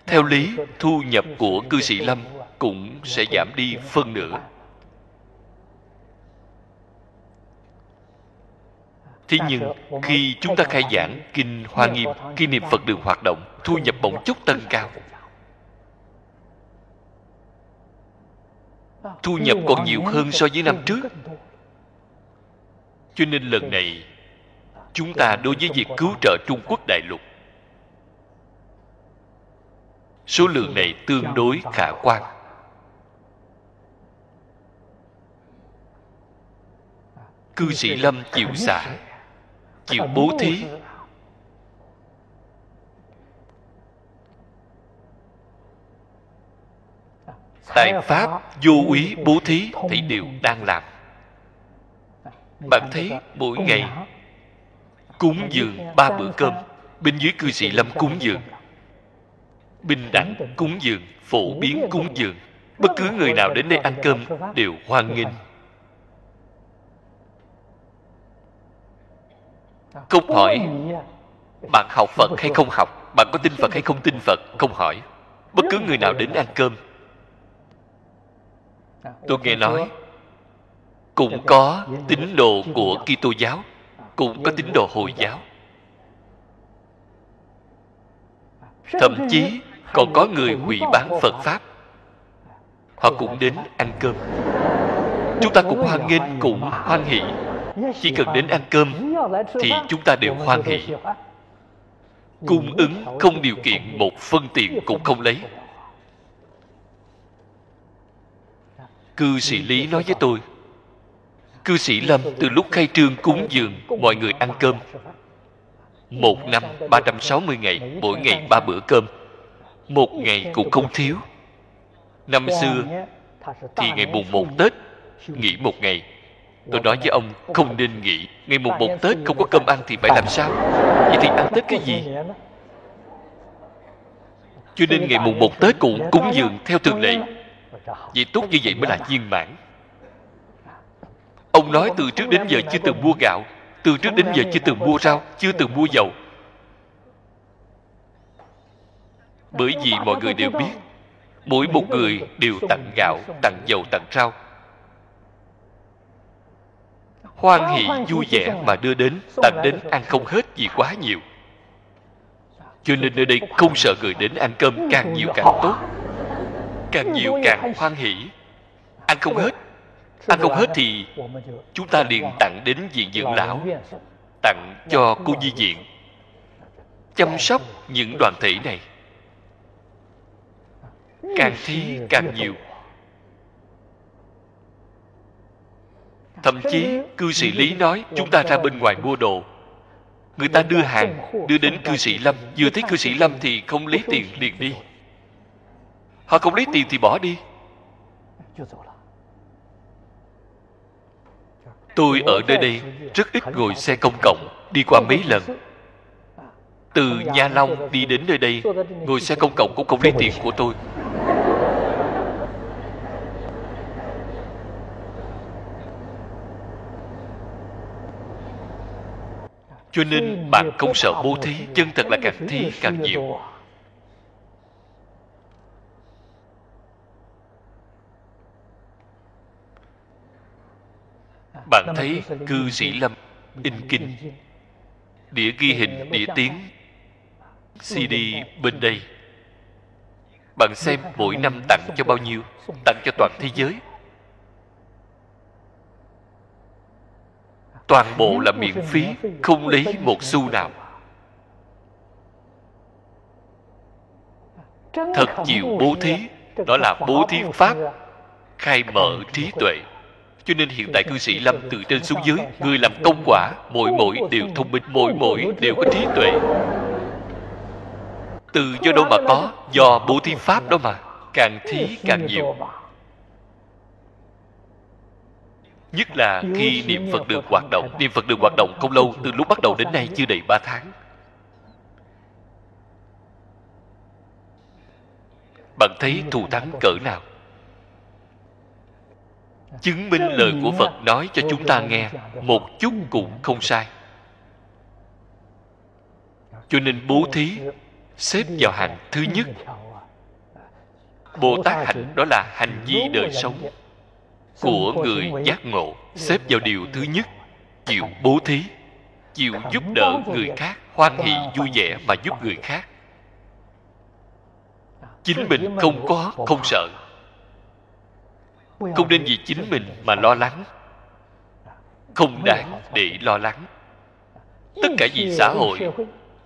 Theo lý, thu nhập của cư sĩ lâm cũng sẽ giảm đi phân nửa. Thế nhưng, khi chúng ta khai giảng kinh hoa nghiêm, khi niệm phật đường hoạt động, thu nhập bỗng chốc tăng cao. Thu nhập còn nhiều hơn so với năm trước. Cho nên lần này chúng ta đối với việc cứu trợ trung quốc đại lục. Số lượng này tương đối khả quan. cư sĩ lâm chịu xả chịu bố thí Đại pháp, vô úy, bố thí, thì đều đang làm. Bạn thấy mỗi ngày cúng dường ba bữa cơm bên dưới cư sĩ lâm cúng dường. Bình đẳng cúng dường, phổ biến cúng dường. Bất cứ người nào đến đây ăn cơm đều hoan nghênh. Không hỏi, bạn học phật hay không học? Bạn có tin phật hay không tin phật? Không hỏi, bất cứ người nào đến ăn cơm tôi nghe nói cũng có tín đồ của kitô giáo cũng có tín đồ hồi giáo. Thậm chí còn có người hủy bán phật pháp. Họ cũng đến ăn cơm. Chúng ta cũng hoan nghênh cũng hoan hỷ. Chỉ cần đến ăn cơm thì chúng ta đều hoan hỷ. cung ứng không điều kiện một phân tiền cũng không lấy cư sĩ lý nói với tôi, cư sĩ lâm, từ lúc khai trương cúng dường, mọi người ăn cơm. Một năm 360 ngày, mỗi ngày ba bữa cơm. Một ngày cũng không thiếu. Năm xưa, thì ngày mùng một tết, nghỉ một ngày. Tôi nói với ông, không nên nghỉ, ngày mùng một tết không có cơm ăn thì phải làm sao? Vậy thì ăn tết cái gì? Cho nên ngày mùng một tết cũng cúng dường theo thường lệ vì tốt như vậy mới là viên mãn. Ông nói từ trước đến giờ chưa từng mua gạo, từ trước đến giờ chưa từng mua rau, chưa từng mua dầu. Bởi vì mọi người đều biết, mỗi một người đều tặng gạo, tặng dầu, tặng rau. Hoan hỷ vui vẻ mà đưa đến, tặng đến ăn không hết vì quá nhiều. Cho nên nơi đây không sợ người đến ăn cơm càng nhiều càng tốt càng nhiều càng hoan hỷ. Ăn không hết ăn không hết thì chúng ta liền tặng đến viện dưỡng lão tặng cho cô di viện chăm sóc những đoàn thể này. Càng thi càng nhiều. thậm chí cư sĩ lý nói chúng ta ra bên ngoài mua đồ. Người ta đưa hàng đưa đến cư sĩ lâm. vừa thấy cư sĩ lâm thì không lấy tiền liền đi họ không lấy tiền thì bỏ đi. Tôi ở nơi đây rất ít ngồi xe công cộng, đi qua mấy lần. Từ nha long đi đến nơi đây, ngồi xe công cộng cũng không lấy tiền của tôi. Cho nên bạn không sợ bố thí, chân thật là càng thí càng nhiều. Bạn thấy cư sĩ lâm in kinh đĩa ghi hình đĩa tiếng cd bên đây bạn xem mỗi năm tặng cho bao nhiêu tặng cho toàn thế giới toàn bộ là miễn phí không lấy một xu nào thật chịu bố thí đó là bố thí pháp khai mở trí tuệ cho nên hiện tại cư sĩ lâm từ trên xuống dưới người làm công quả mỗi mỗi đều thông minh mỗi mỗi đều có trí tuệ. từ do đâu mà có? Do bố thí pháp đó mà. Càng thí càng nhiều. nhất là khi niệm phật đường hoạt động niệm phật đường hoạt động không lâu từ lúc bắt đầu đến nay chưa đầy ba tháng. Bạn thấy thù thắng cỡ nào chứng minh lời của phật nói cho chúng ta nghe một chút cũng không sai. Cho nên bố thí xếp vào hàng thứ nhất. bồ tát hạnh đó là hành vi đời sống của người giác ngộ xếp vào điều thứ nhất chịu bố thí chịu giúp đỡ người khác hoan hỷ vui vẻ mà giúp người khác. Chính mình không có không sợ không nên vì chính mình mà lo lắng. Không đáng để lo lắng. Tất cả vì xã hội,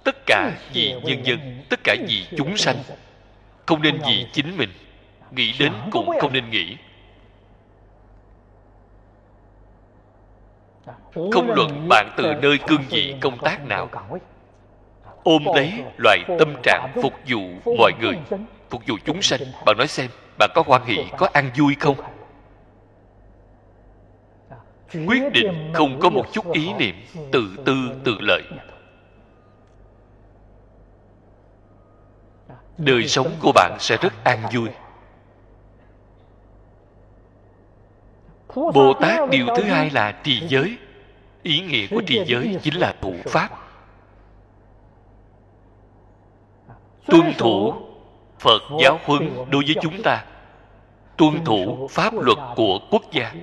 tất cả vì nhân dân, tất cả vì chúng sanh. Không nên vì chính mình nghĩ đến cũng không nên nghĩ. Không luận bạn từ nơi cương vị công tác nào. Ôm lấy loại tâm trạng phục vụ mọi người, phục vụ chúng sanh. Bạn nói xem, bạn có hoan hỷ, có ăn vui không? Quyết định không có một chút ý niệm tự tư tự lợi đời sống của bạn sẽ rất an vui. bồ tát điều thứ hai là trì giới. Ý nghĩa của trì giới chính là thụ pháp. Tuân thủ phật giáo huấn đối với chúng ta. Tuân thủ pháp luật của quốc gia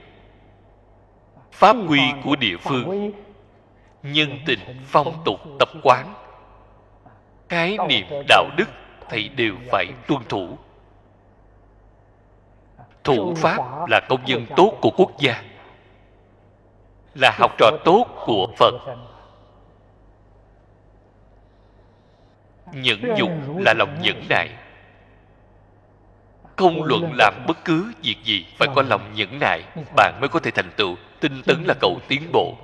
pháp quy của địa phương. nhân tình phong tục tập quán. khái niệm đạo đức thì đều phải tuân thủ. thủ pháp là công dân tốt của quốc gia là học trò tốt của phật. nhẫn nhục là lòng nhẫn nại. không luận làm bất cứ việc gì phải có lòng nhẫn nại. bạn mới có thể thành tựu tinh tấn là cầu tiến bộ.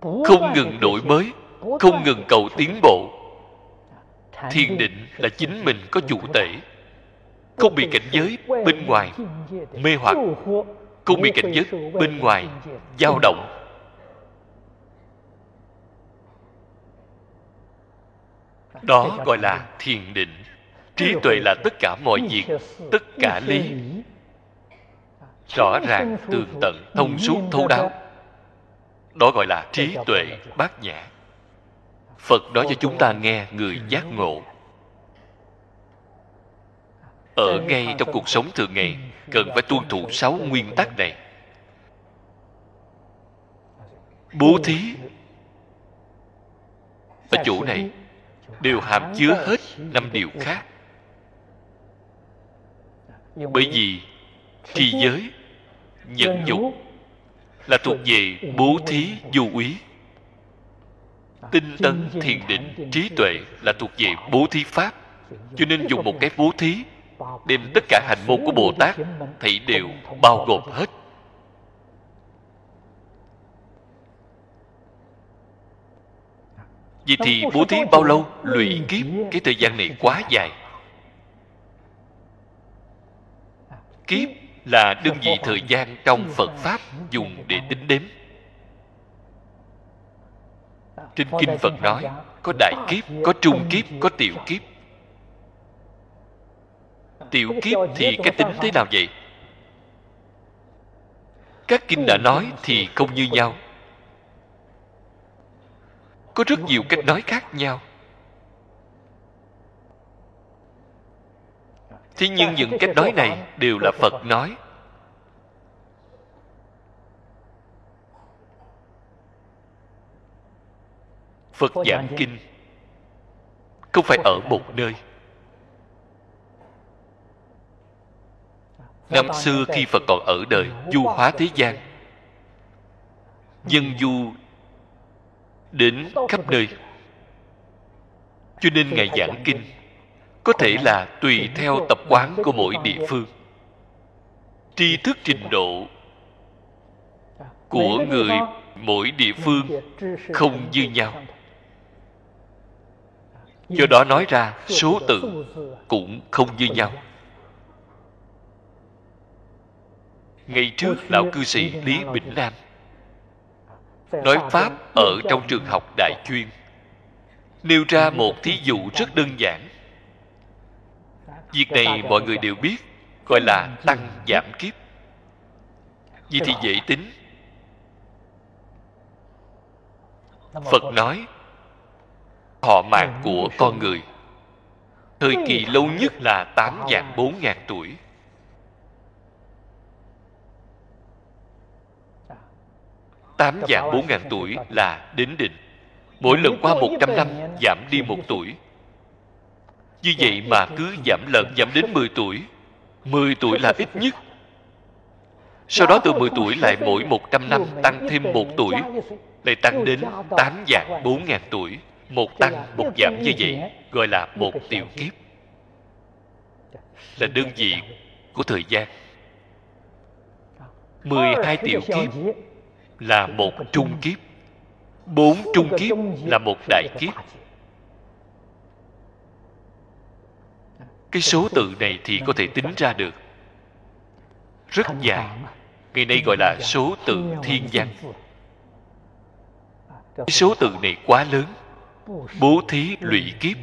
Không ngừng đổi mới không ngừng cầu tiến bộ. Thiền định là chính mình có chủ tể không bị cảnh giới bên ngoài mê hoặc. không bị cảnh giới bên ngoài dao động. Đó gọi là thiền định. trí tuệ là tất cả mọi việc tất cả lý rõ ràng tường tận, thông suốt thấu đáo. Đó gọi là trí tuệ bát nhã. Phật nói cho chúng ta nghe người giác ngộ. Ở ngay trong cuộc sống thường ngày, cần phải tuân thủ sáu nguyên tắc này. Bố thí. Ở chỗ này, đều hàm chứa hết năm điều khác. Bởi vì trì giới nhẫn nhục là thuộc về bố thí du úy. Tinh tấn thiền định trí tuệ là thuộc về bố thí pháp. Cho nên dùng một cái bố thí đem tất cả hành môn của bồ tát thì đều bao gồm hết. Vậy thì bố thí bao lâu? Lụy kiếp. Cái thời gian này quá dài. Kiếp là đơn vị thời gian trong Phật Pháp dùng để tính đếm. Trên Kinh Phật nói Có đại kiếp, có trung kiếp, có tiểu kiếp. Tiểu kiếp thì cái tính thế nào vậy? Các kinh đã nói thì không như nhau. Có rất nhiều cách nói khác nhau. Thế nhưng những cách nói này đều là phật nói. Phật giảng kinh không phải ở một nơi. Năm xưa khi phật còn ở đời, du hóa thế gian, dân du đến khắp nơi. Cho nên ngài giảng kinh có thể là tùy theo tập quán của mỗi địa phương. Tri thức trình độ của người mỗi địa phương không như nhau. do đó nói ra số tự cũng không như nhau. Ngày trước lão cư sĩ lý bình nam nói pháp ở trong trường học đại chuyên nêu ra một thí dụ rất đơn giản việc này mọi người đều biết gọi là tăng giảm kiếp. Vì thì dễ tính. Phật nói họ mạng của con người. thời kỳ lâu nhất là tám vạn bốn ngàn tuổi. Tám vạn bốn ngàn tuổi là đến định mỗi lần qua một trăm năm giảm đi một tuổi như vậy mà cứ giảm lần giảm đến 10 tuổi. 10 tuổi là ít nhất. Sau đó từ 10 tuổi lại mỗi 100 năm tăng thêm một tuổi Lại tăng đến 8 dạng 4 ngàn tuổi. Một tăng, một giảm như vậy Gọi là một tiểu kiếp. Là đơn vị của thời gian. 12 tiểu kiếp là một trung kiếp. Bốn trung kiếp là một đại kiếp. Cái số tự này thì có thể tính ra được. Rất dài. ngày nay gọi là số tự thiên văn. cái số tự này quá lớn. Bố thí lụy kiếp.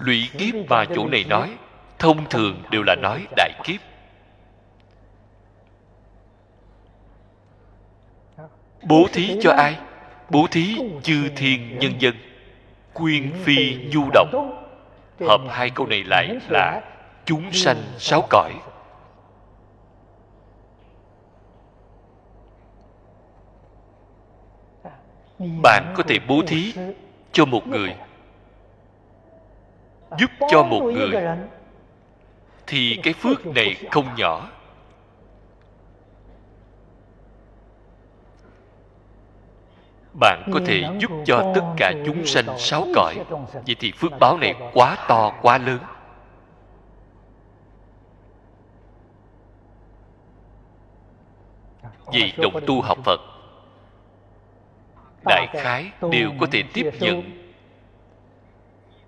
Lụy kiếp mà chỗ này nói thông thường đều là nói đại kiếp. Bố thí cho ai? Bố thí chư thiên nhân dân. Quyên phi nhu động hợp hai câu này lại là chúng sanh sáu cõi. bạn có thể bố thí cho một người. giúp cho một người. thì cái phước này không nhỏ bạn có thể giúp cho tất cả chúng sanh sáu cõi. vậy thì phước báo này quá to quá lớn. Vì đồng tu học phật đại khái đều có thể tiếp nhận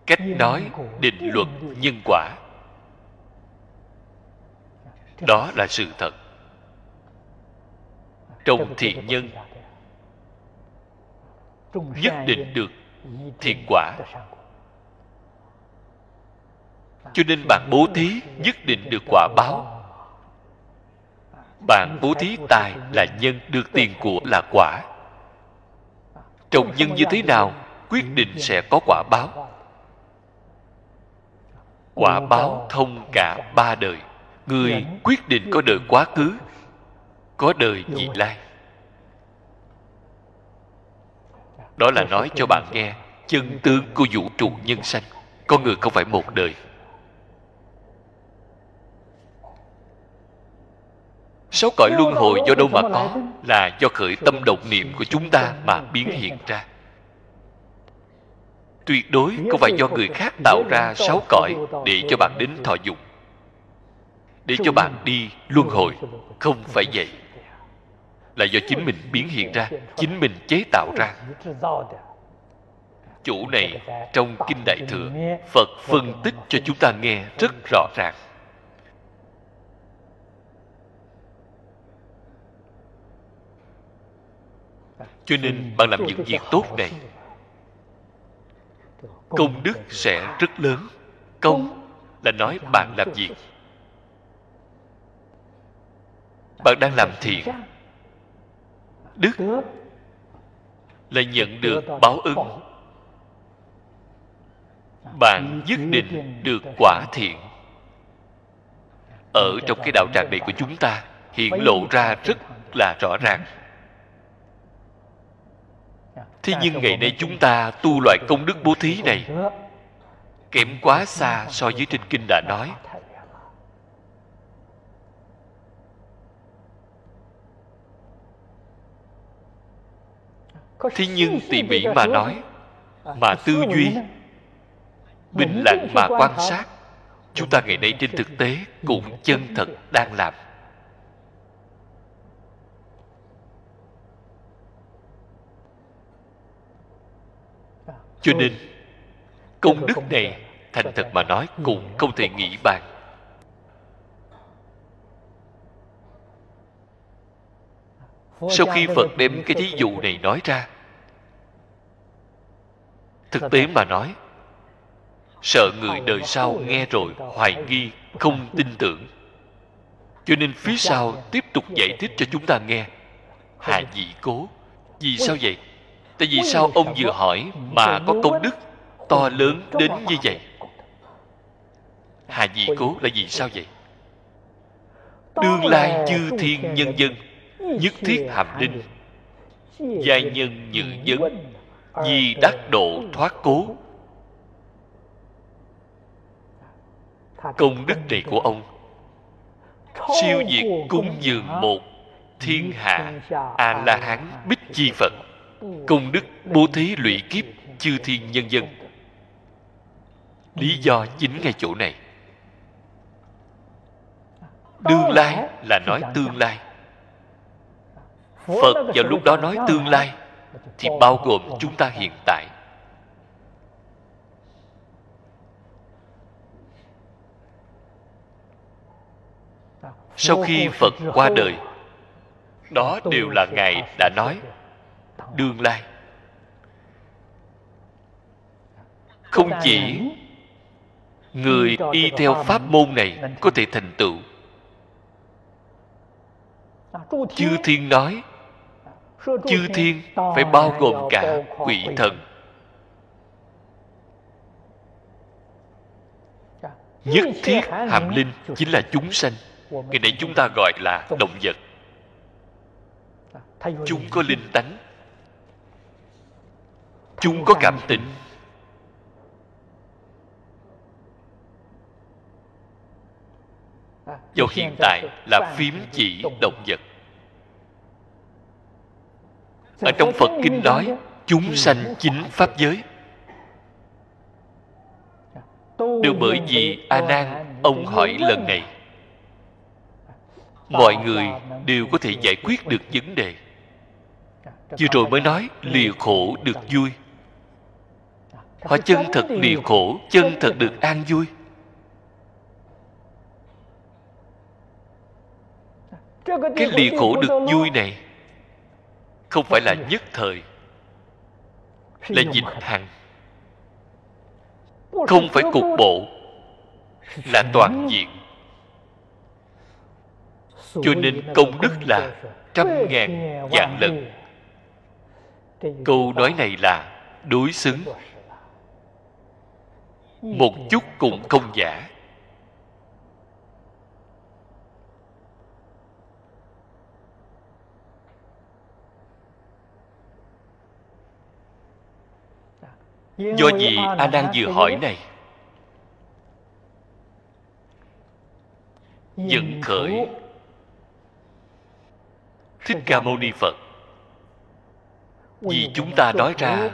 cách nói định luật nhân quả. Đó là sự thật. Trong thiện nhân nhất định được. Thiện quả. cho nên bạn bố thí nhất định được quả báo. bạn bố thí tài là nhân được tiền của là quả. Trồng nhân như thế nào quyết định sẽ có quả báo. Quả báo thông cả ba đời. Người quyết định có đời quá khứ có đời vị lai đó là nói cho bạn nghe chân tướng của vũ trụ nhân sanh con người không phải một đời. Sáu cõi luân hồi do đâu mà có? Là do khởi tâm động niệm của chúng ta mà biến hiện ra. Tuyệt đối không phải do người khác tạo ra sáu cõi để cho bạn đến thọ dụng để cho bạn đi luân hồi không phải vậy là do chính mình biến hiện ra, chính mình chế tạo ra. Chủ này trong kinh đại thừa, phật phân tích cho chúng ta nghe rất rõ ràng. Cho nên bạn làm những việc tốt này, công đức sẽ rất lớn. Công là nói bạn làm việc. Bạn đang làm thiện đức là nhận được báo ứng. bạn nhất định được quả thiện. Ở trong cái đạo tràng này của chúng ta hiện lộ ra rất là rõ ràng. Thế nhưng ngày nay chúng ta tu loại công đức bố thí này kém quá xa so với trên kinh đã nói thế nhưng tỉ mỉ mà nói mà tư duy bình lặng mà quan sát chúng ta ngày nay trên thực tế cũng chân thật đang làm. Cho nên công đức này thành thật mà nói cũng không thể nghĩ bàn sau khi phật đem cái thí dụ này nói ra thực tế mà nói sợ người đời sau nghe rồi hoài nghi không tin tưởng. Cho nên phía sau tiếp tục giải thích cho chúng ta nghe. hà dị cố vì sao vậy? Tại vì sao ông vừa hỏi mà có công đức to lớn đến như vậy? Hà dị cố là vì sao vậy? Tương lai chư thiên nhân dân nhất thiết hàm linh giai nhân nhự vấn di đắc độ thoát cố. Công đức này của ông, siêu diệt cúng dường một, thiên hạ a la hán bích chi phật. Công đức bố thí lụy kiếp chư thiên nhân dân. Lý do chính ngay chỗ này. Đương lai là nói tương lai phật vào lúc đó nói tương lai thì bao gồm chúng ta hiện tại. Sau khi phật qua đời đó đều là ngài đã nói đương lai. Không chỉ người y theo pháp môn này có thể thành tựu. Chư thiên nói chư thiên phải bao gồm cả quỷ thần. Nhất thiết hàm linh chính là chúng sanh. Ngày nay chúng ta gọi là động vật. Chúng có linh tánh. Chúng có cảm tình. Vào hiện tại là phím chỉ động vật ở trong phật kinh nói chúng sanh chính pháp giới. Đều bởi vì a nan ông hỏi lần này. Mọi người đều có thể giải quyết được vấn đề. Vừa rồi mới nói lìa khổ được vui. họ chân thật lìa khổ chân thật được an vui. Cái lìa khổ được vui này không phải là nhất thời là dịch hằng. Không phải cục bộ là toàn diện. Cho nên công đức là trăm ngàn vạn lần. câu nói này là đối xứng. Một chút cũng không giả do gì a nan vừa hỏi này? Dẫn khởi. thích ca mâu ni phật. Vì chúng ta nói ra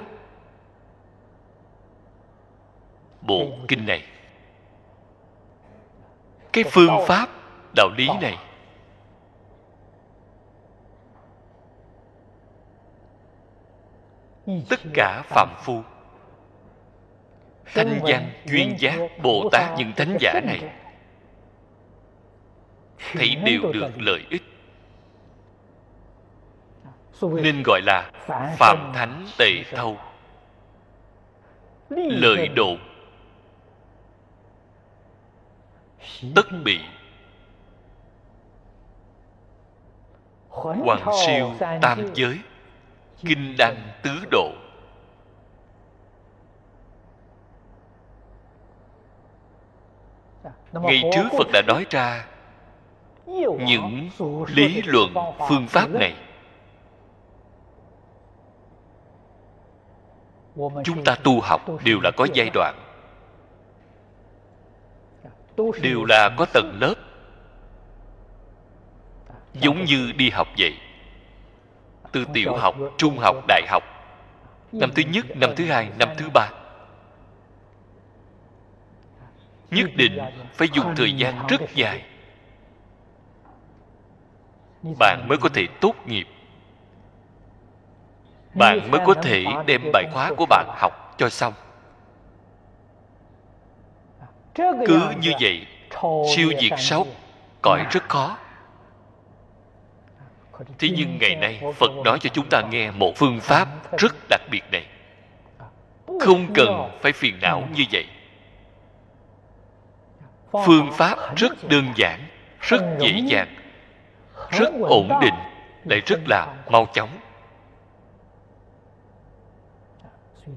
bộ kinh này. Cái phương pháp đạo lý này. Tất cả phạm phu thanh văn chuyên giác bồ tát những thánh giả này. Thấy đều được lợi ích. Nên gọi là phạm thánh tề thâu. Lợi độ tất bị hoàng siêu tam giới kinh đăng tứ độ ngày trước phật đã nói ra những lý luận phương pháp này. Chúng ta tu học đều là có giai đoạn. Đều là có tầng lớp. giống như đi học vậy. Từ tiểu học trung học đại học. Năm thứ nhất năm thứ hai năm thứ ba nhất định phải dùng thời gian rất dài. Bạn mới có thể tốt nghiệp. Bạn mới có thể đem bài khóa của bạn học cho xong. Cứ như vậy, siêu diệt sốc cõi rất khó. Thế nhưng ngày nay, phật nói cho chúng ta nghe một phương pháp rất đặc biệt này. Không cần phải phiền não như vậy phương pháp rất đơn giản, rất dễ dàng, rất ổn định, lại rất là mau chóng.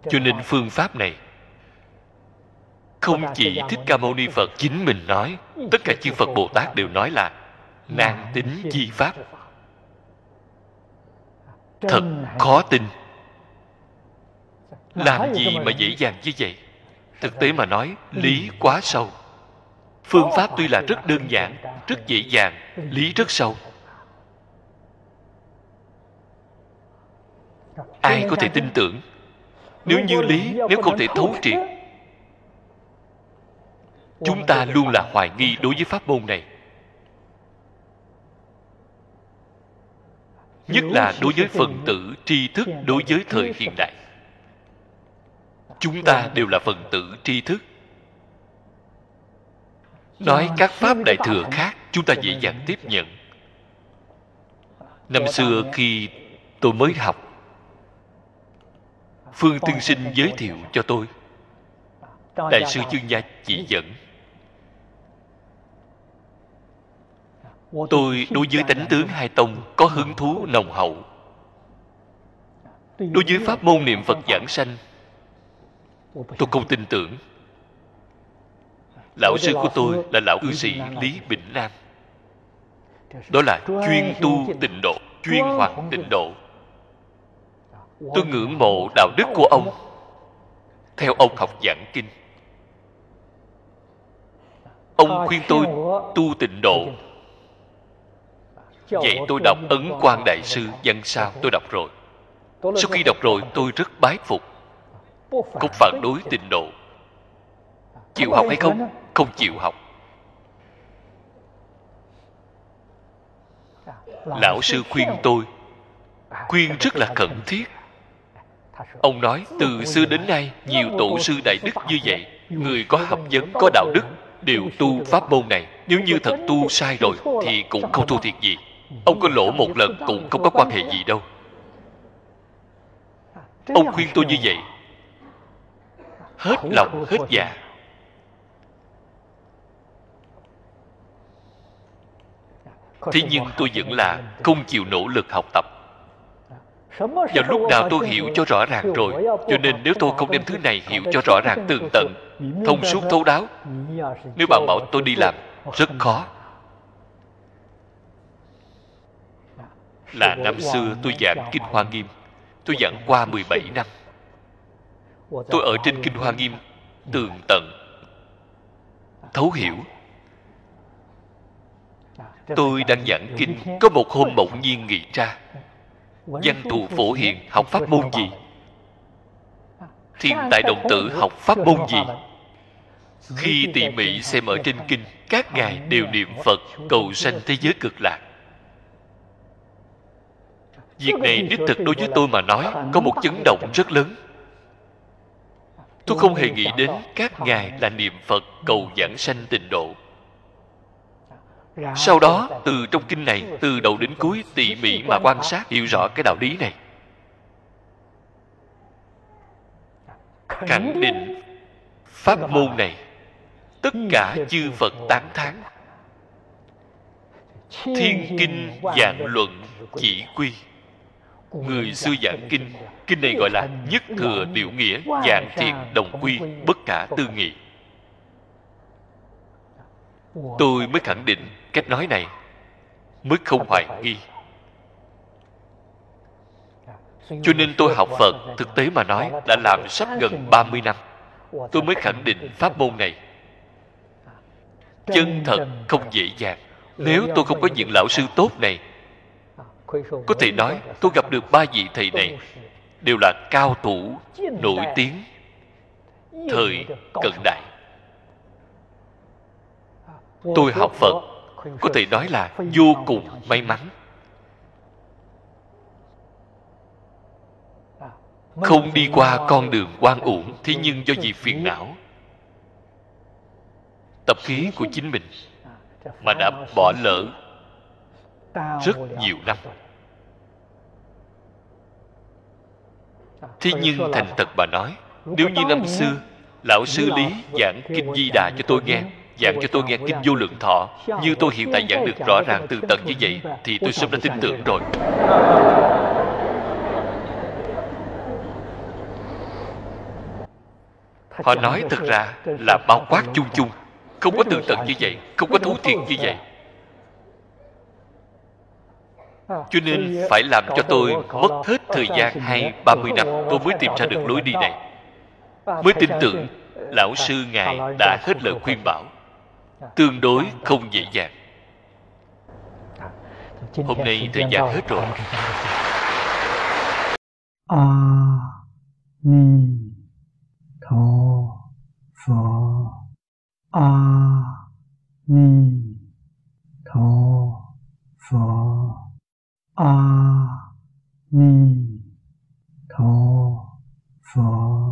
Cho nên phương pháp này không chỉ thích ca mâu ni phật chính mình nói, tất cả chư phật bồ tát đều nói là nan tính chi pháp. Thật khó tin. Làm gì mà dễ dàng như vậy? Thực tế mà nói, lý quá sâu phương pháp tuy là rất đơn giản rất dễ dàng lý rất sâu. ai có thể tin tưởng? nếu như lý nếu không thể thấu triệt chúng ta luôn là hoài nghi đối với pháp môn này. Nhất là đối với phần tử tri thức đối với thời hiện đại. Chúng ta đều là phần tử tri thức nói các pháp đại thừa khác chúng ta dễ dàng tiếp nhận. Năm xưa khi tôi mới học phương tiên sinh giới thiệu cho tôi. Đại sư chương gia chỉ dẫn. Tôi đối với tánh tướng hai tông có hứng thú nồng hậu. Đối với pháp môn niệm phật giảng sanh tôi không tin tưởng lão sư của tôi là lão cư sĩ lý bình nam. Đó là chuyên tu tịnh độ chuyên hoạt tịnh độ. Tôi ngưỡng mộ đạo đức của ông. Theo ông học giảng kinh. Ông khuyên tôi tu tịnh độ. Vậy tôi đọc ấn quan đại sư văn sao tôi đọc rồi. Sau khi đọc rồi tôi rất bái phục. Không phản đối tịnh độ chịu học hay không? Không chịu học. Lão sư khuyên tôi khuyên rất là khẩn thiết. Ông nói từ xưa đến nay nhiều tổ sư đại đức như vậy người có học vấn có đạo đức đều tu pháp môn này. Nếu như thật tu sai rồi thì cũng không thua thiệt gì. Ông có lỗ một lần cũng không có quan hệ gì đâu. Ông khuyên tôi như vậy. Hết lòng hết dạ thế nhưng tôi vẫn là không chịu nỗ lực học tập. Vào lúc nào tôi hiểu cho rõ ràng rồi cho nên nếu tôi không đem thứ này hiểu cho rõ ràng tường tận thông suốt thấu đáo nếu bạn bảo tôi đi làm rất khó. là năm xưa tôi giảng kinh hoa nghiêm. Tôi giảng qua 17 năm. Tôi ở trên kinh hoa nghiêm tường tận thấu hiểu tôi đang giảng kinh. có một hôm bỗng nhiên nghĩ ra văn thù phổ hiền học pháp môn gì? Thiên tài đồng tử học pháp môn gì? Khi tỉ mỉ xem ở trên kinh các ngài đều niệm phật cầu sanh thế giới cực lạc. Việc này đích thực đối với tôi mà nói có một chấn động rất lớn. Tôi không hề nghĩ đến các ngài là niệm phật cầu giảng sanh tịnh độ sau đó từ trong kinh này, từ đầu đến cuối, tỉ mỉ mà quan sát, hiểu rõ cái đạo lý này. Khẳng định pháp môn này, tất cả chư phật tán thán. Thiên kinh dạng luận chỉ quy. Người xưa giảng kinh kinh này gọi là nhất thừa điệu nghĩa dạng thiện đồng quy, bất cả tư nghị. Tôi mới khẳng định cách nói này mới không hoài nghi. Cho nên tôi học Phật, thực tế mà nói đã làm sắp gần 30 năm. Tôi mới khẳng định pháp môn này. Chân thật không dễ dàng. Nếu tôi không có những lão sư tốt này, có thể nói tôi gặp được ba vị thầy này đều là cao thủ, nổi tiếng, thời cận đại. Tôi học phật có thể nói là vô cùng may mắn. Không đi qua con đường quan uổng, thế nhưng do vì phiền não, tập khí của chính mình mà đã bỏ lỡ rất nhiều năm. Thế nhưng thành thật bà nói, nếu như năm xưa, lão sư lý giảng kinh di đà cho tôi nghe giảng cho tôi nghe kinh vô lượng thọ. Như tôi hiện tại giảng được rõ ràng từ tận như vậy, thì tôi sớm đã tin tưởng rồi. Họ nói thật ra là bao quát chung chung, không có tường tận như vậy, không có thú thiện như vậy. Cho nên phải làm cho tôi mất hết thời gian hai, ba mươi năm tôi mới tìm ra được lối đi này. Mới tin tưởng lão sư ngài đã hết lời khuyên bảo tương đối không dễ dàng. Hôm nay thời gian hết rồi. A à, ni tho pho. A à, ni tho pho. A à, ni tho pho.